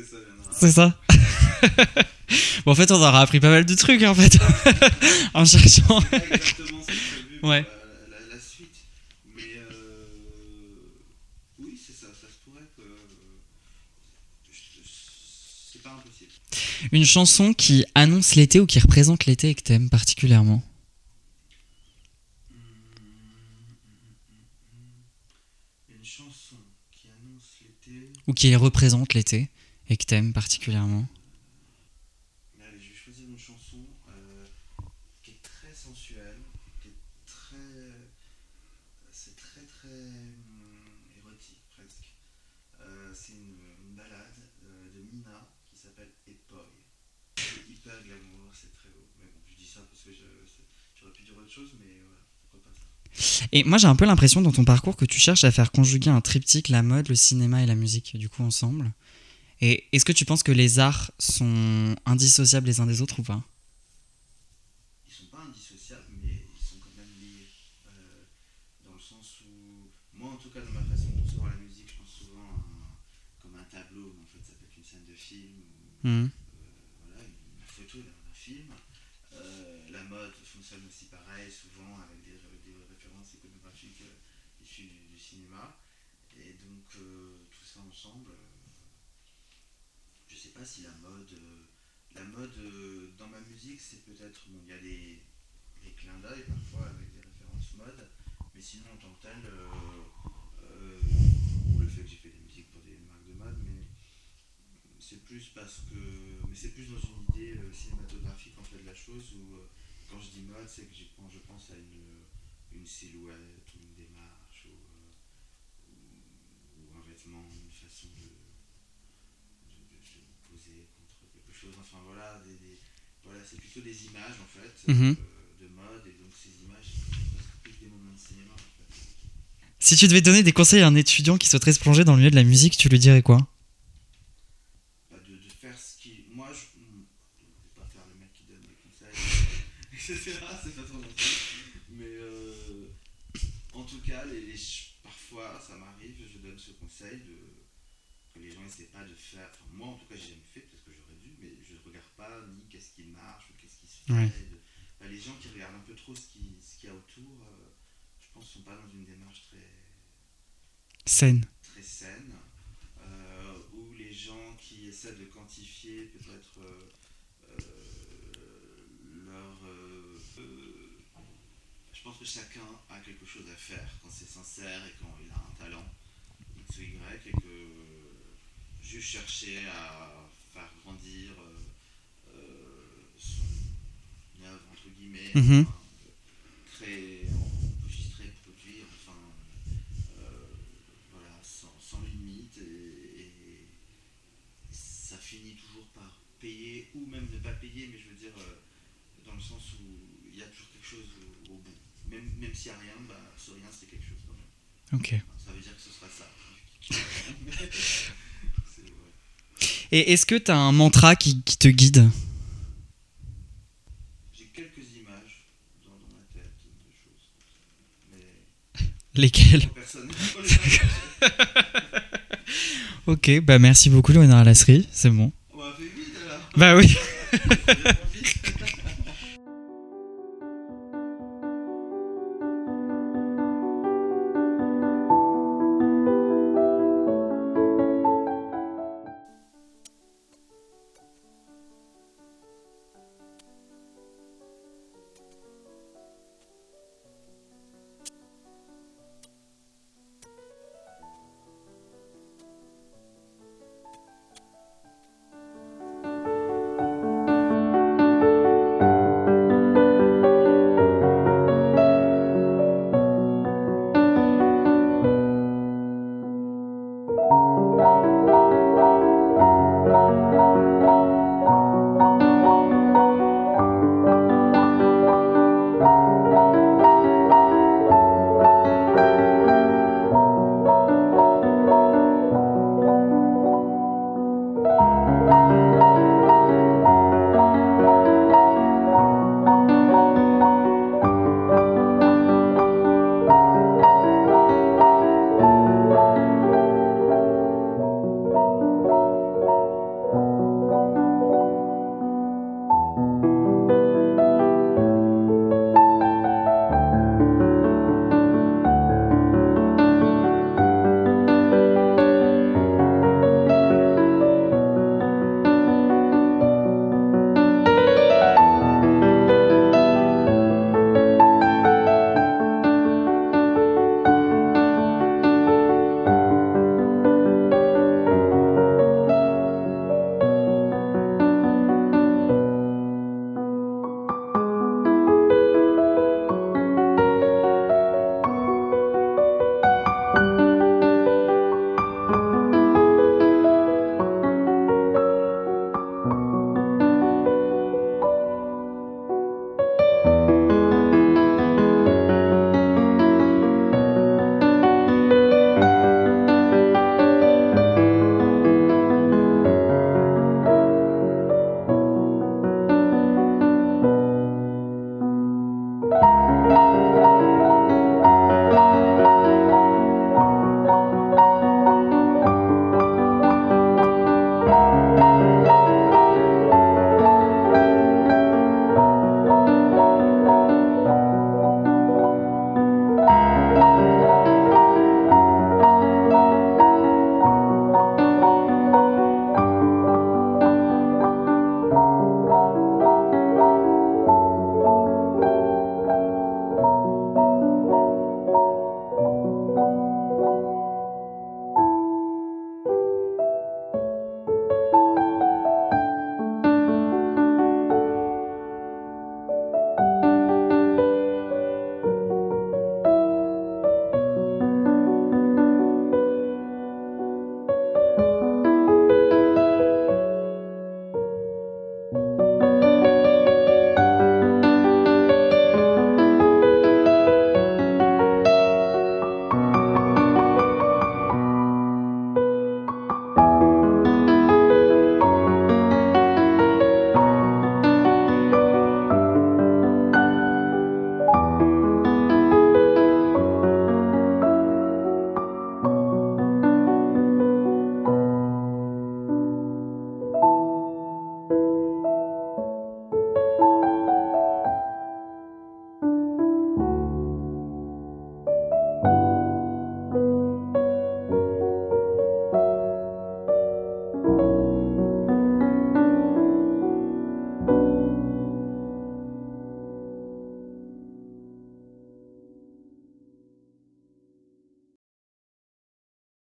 Speaker 1: C'est ça <laughs> Bon en fait on aura appris pas mal de trucs en fait <laughs> en cherchant.
Speaker 3: exactement ce que pour
Speaker 1: Ouais.
Speaker 3: la, la- la suite. Mais euh, oui, c'est ça, ça se pourrait que. je- C'est pas impossible.
Speaker 1: Une chanson qui annonce l'été ou qui représente l'été et que t'aimes particulièrement.
Speaker 3: Une chanson qui annonce l'été.
Speaker 1: Ou qui représente l'été et que t'aimes particulièrement.
Speaker 3: Mais allez, je vais choisir une chanson euh, qui est très sensuelle, qui est très. C'est très très hum, érotique presque. Euh, c'est une, une balade euh, de Mina qui s'appelle Epoy. C'est hyper glamour, c'est très beau. Mais bon, je dis ça parce que je- c'est- j'aurais pu dire autre chose, mais voilà, pourquoi pas ça.
Speaker 1: Et moi j'ai un peu l'impression dans ton parcours que tu cherches à faire conjuguer un triptyque, la mode, le cinéma et la musique du coup ensemble. Et est-ce que tu penses que les arts sont indissociables les uns des autres ou pas?
Speaker 3: Ils sont pas indissociables, mais ils sont quand même liés. Euh, dans le sens où, moi en tout cas, dans ma façon de concevoir la musique, je pense souvent à un- comme un tableau, mais en fait ça peut être une scène de film, ou
Speaker 1: Mhm.
Speaker 3: euh, voilà, une photo d'un film. Euh, la mode fonctionne aussi pareil, souvent avec des, avec des références iconographiques euh, issues du, du Et donc euh, tout ça ensemble, euh, je sais pas si la mode, euh, la mode dans ma musique, c'est peut-être, bon, il y a des, des clins d'œil parfois avec des références mode, mais sinon en tant que tel, le fait que j'ai fait des musiques pour des marques de mode, mais c'est plus parce que, mais c'est plus dans une idée cinématographique en fait de la chose où quand je dis mode, c'est que je pense à une, une silhouette ou une démarche une façon de, de, de se poser contre quelque chose. Enfin voilà, des, des- voilà c'est plutôt des images en fait
Speaker 1: Mhm.
Speaker 3: euh, de mode et donc ces images presque plus des moments de cinéma en fait.
Speaker 1: Si tu devais donner des conseils à un étudiant qui souhaiterait se plonger dans le milieu de la musique, tu lui dirais quoi
Speaker 3: Bah, de, de faire ce qui. Moi, je. hmm, Je vais pas faire le mec qui donne des conseils, etc. C'est pas trop mon truc. Mais euh, en tout cas, les, les ch- parfois, ça m'arrive, je donne ce conseil de, n'essaient pas de faire. Enfin, moi, en tout cas, j'ai jamais fait, peut-être que j'aurais dû, mais je regarde pas ni qu'est-ce qui marche ou qu'est-ce qui se fait. Bah, les gens qui regardent un peu trop ce qui- ce qu'il y a autour, euh, je pense, sont pas dans une démarche très,
Speaker 1: Scène.
Speaker 3: très saine, euh, où les gens qui essaient de quantifier peut-être euh, euh, leur... je pense que chacun a quelque chose à faire quand c'est sincère et quand il a un talent X ou Y et que juste chercher à faire grandir euh, euh, son œuvre, entre guillemets,
Speaker 1: Mhm.
Speaker 3: enfin, créer, enregistrer, produire, enfin, euh, voilà, sans, sans limite et, et ça finit toujours par payer ou même ne pas payer, mais je veux dire dans le sens où il y a toujours quelque chose au, au bout. Même, même s'il n'y a rien, bah, ce rien c'est quelque chose quand même.
Speaker 1: Ok.
Speaker 3: Enfin, ça veut dire que ce sera ça. <laughs>
Speaker 1: Et est-ce que tu as un mantra qui, qui te guide?
Speaker 3: J'ai quelques images dans, dans ma tête de choses. Mais ne <laughs>
Speaker 1: Ok, bah merci beaucoup Léonard Lasserie, c'est bon.
Speaker 3: On m'a fait vite alors
Speaker 1: Bah oui. <laughs>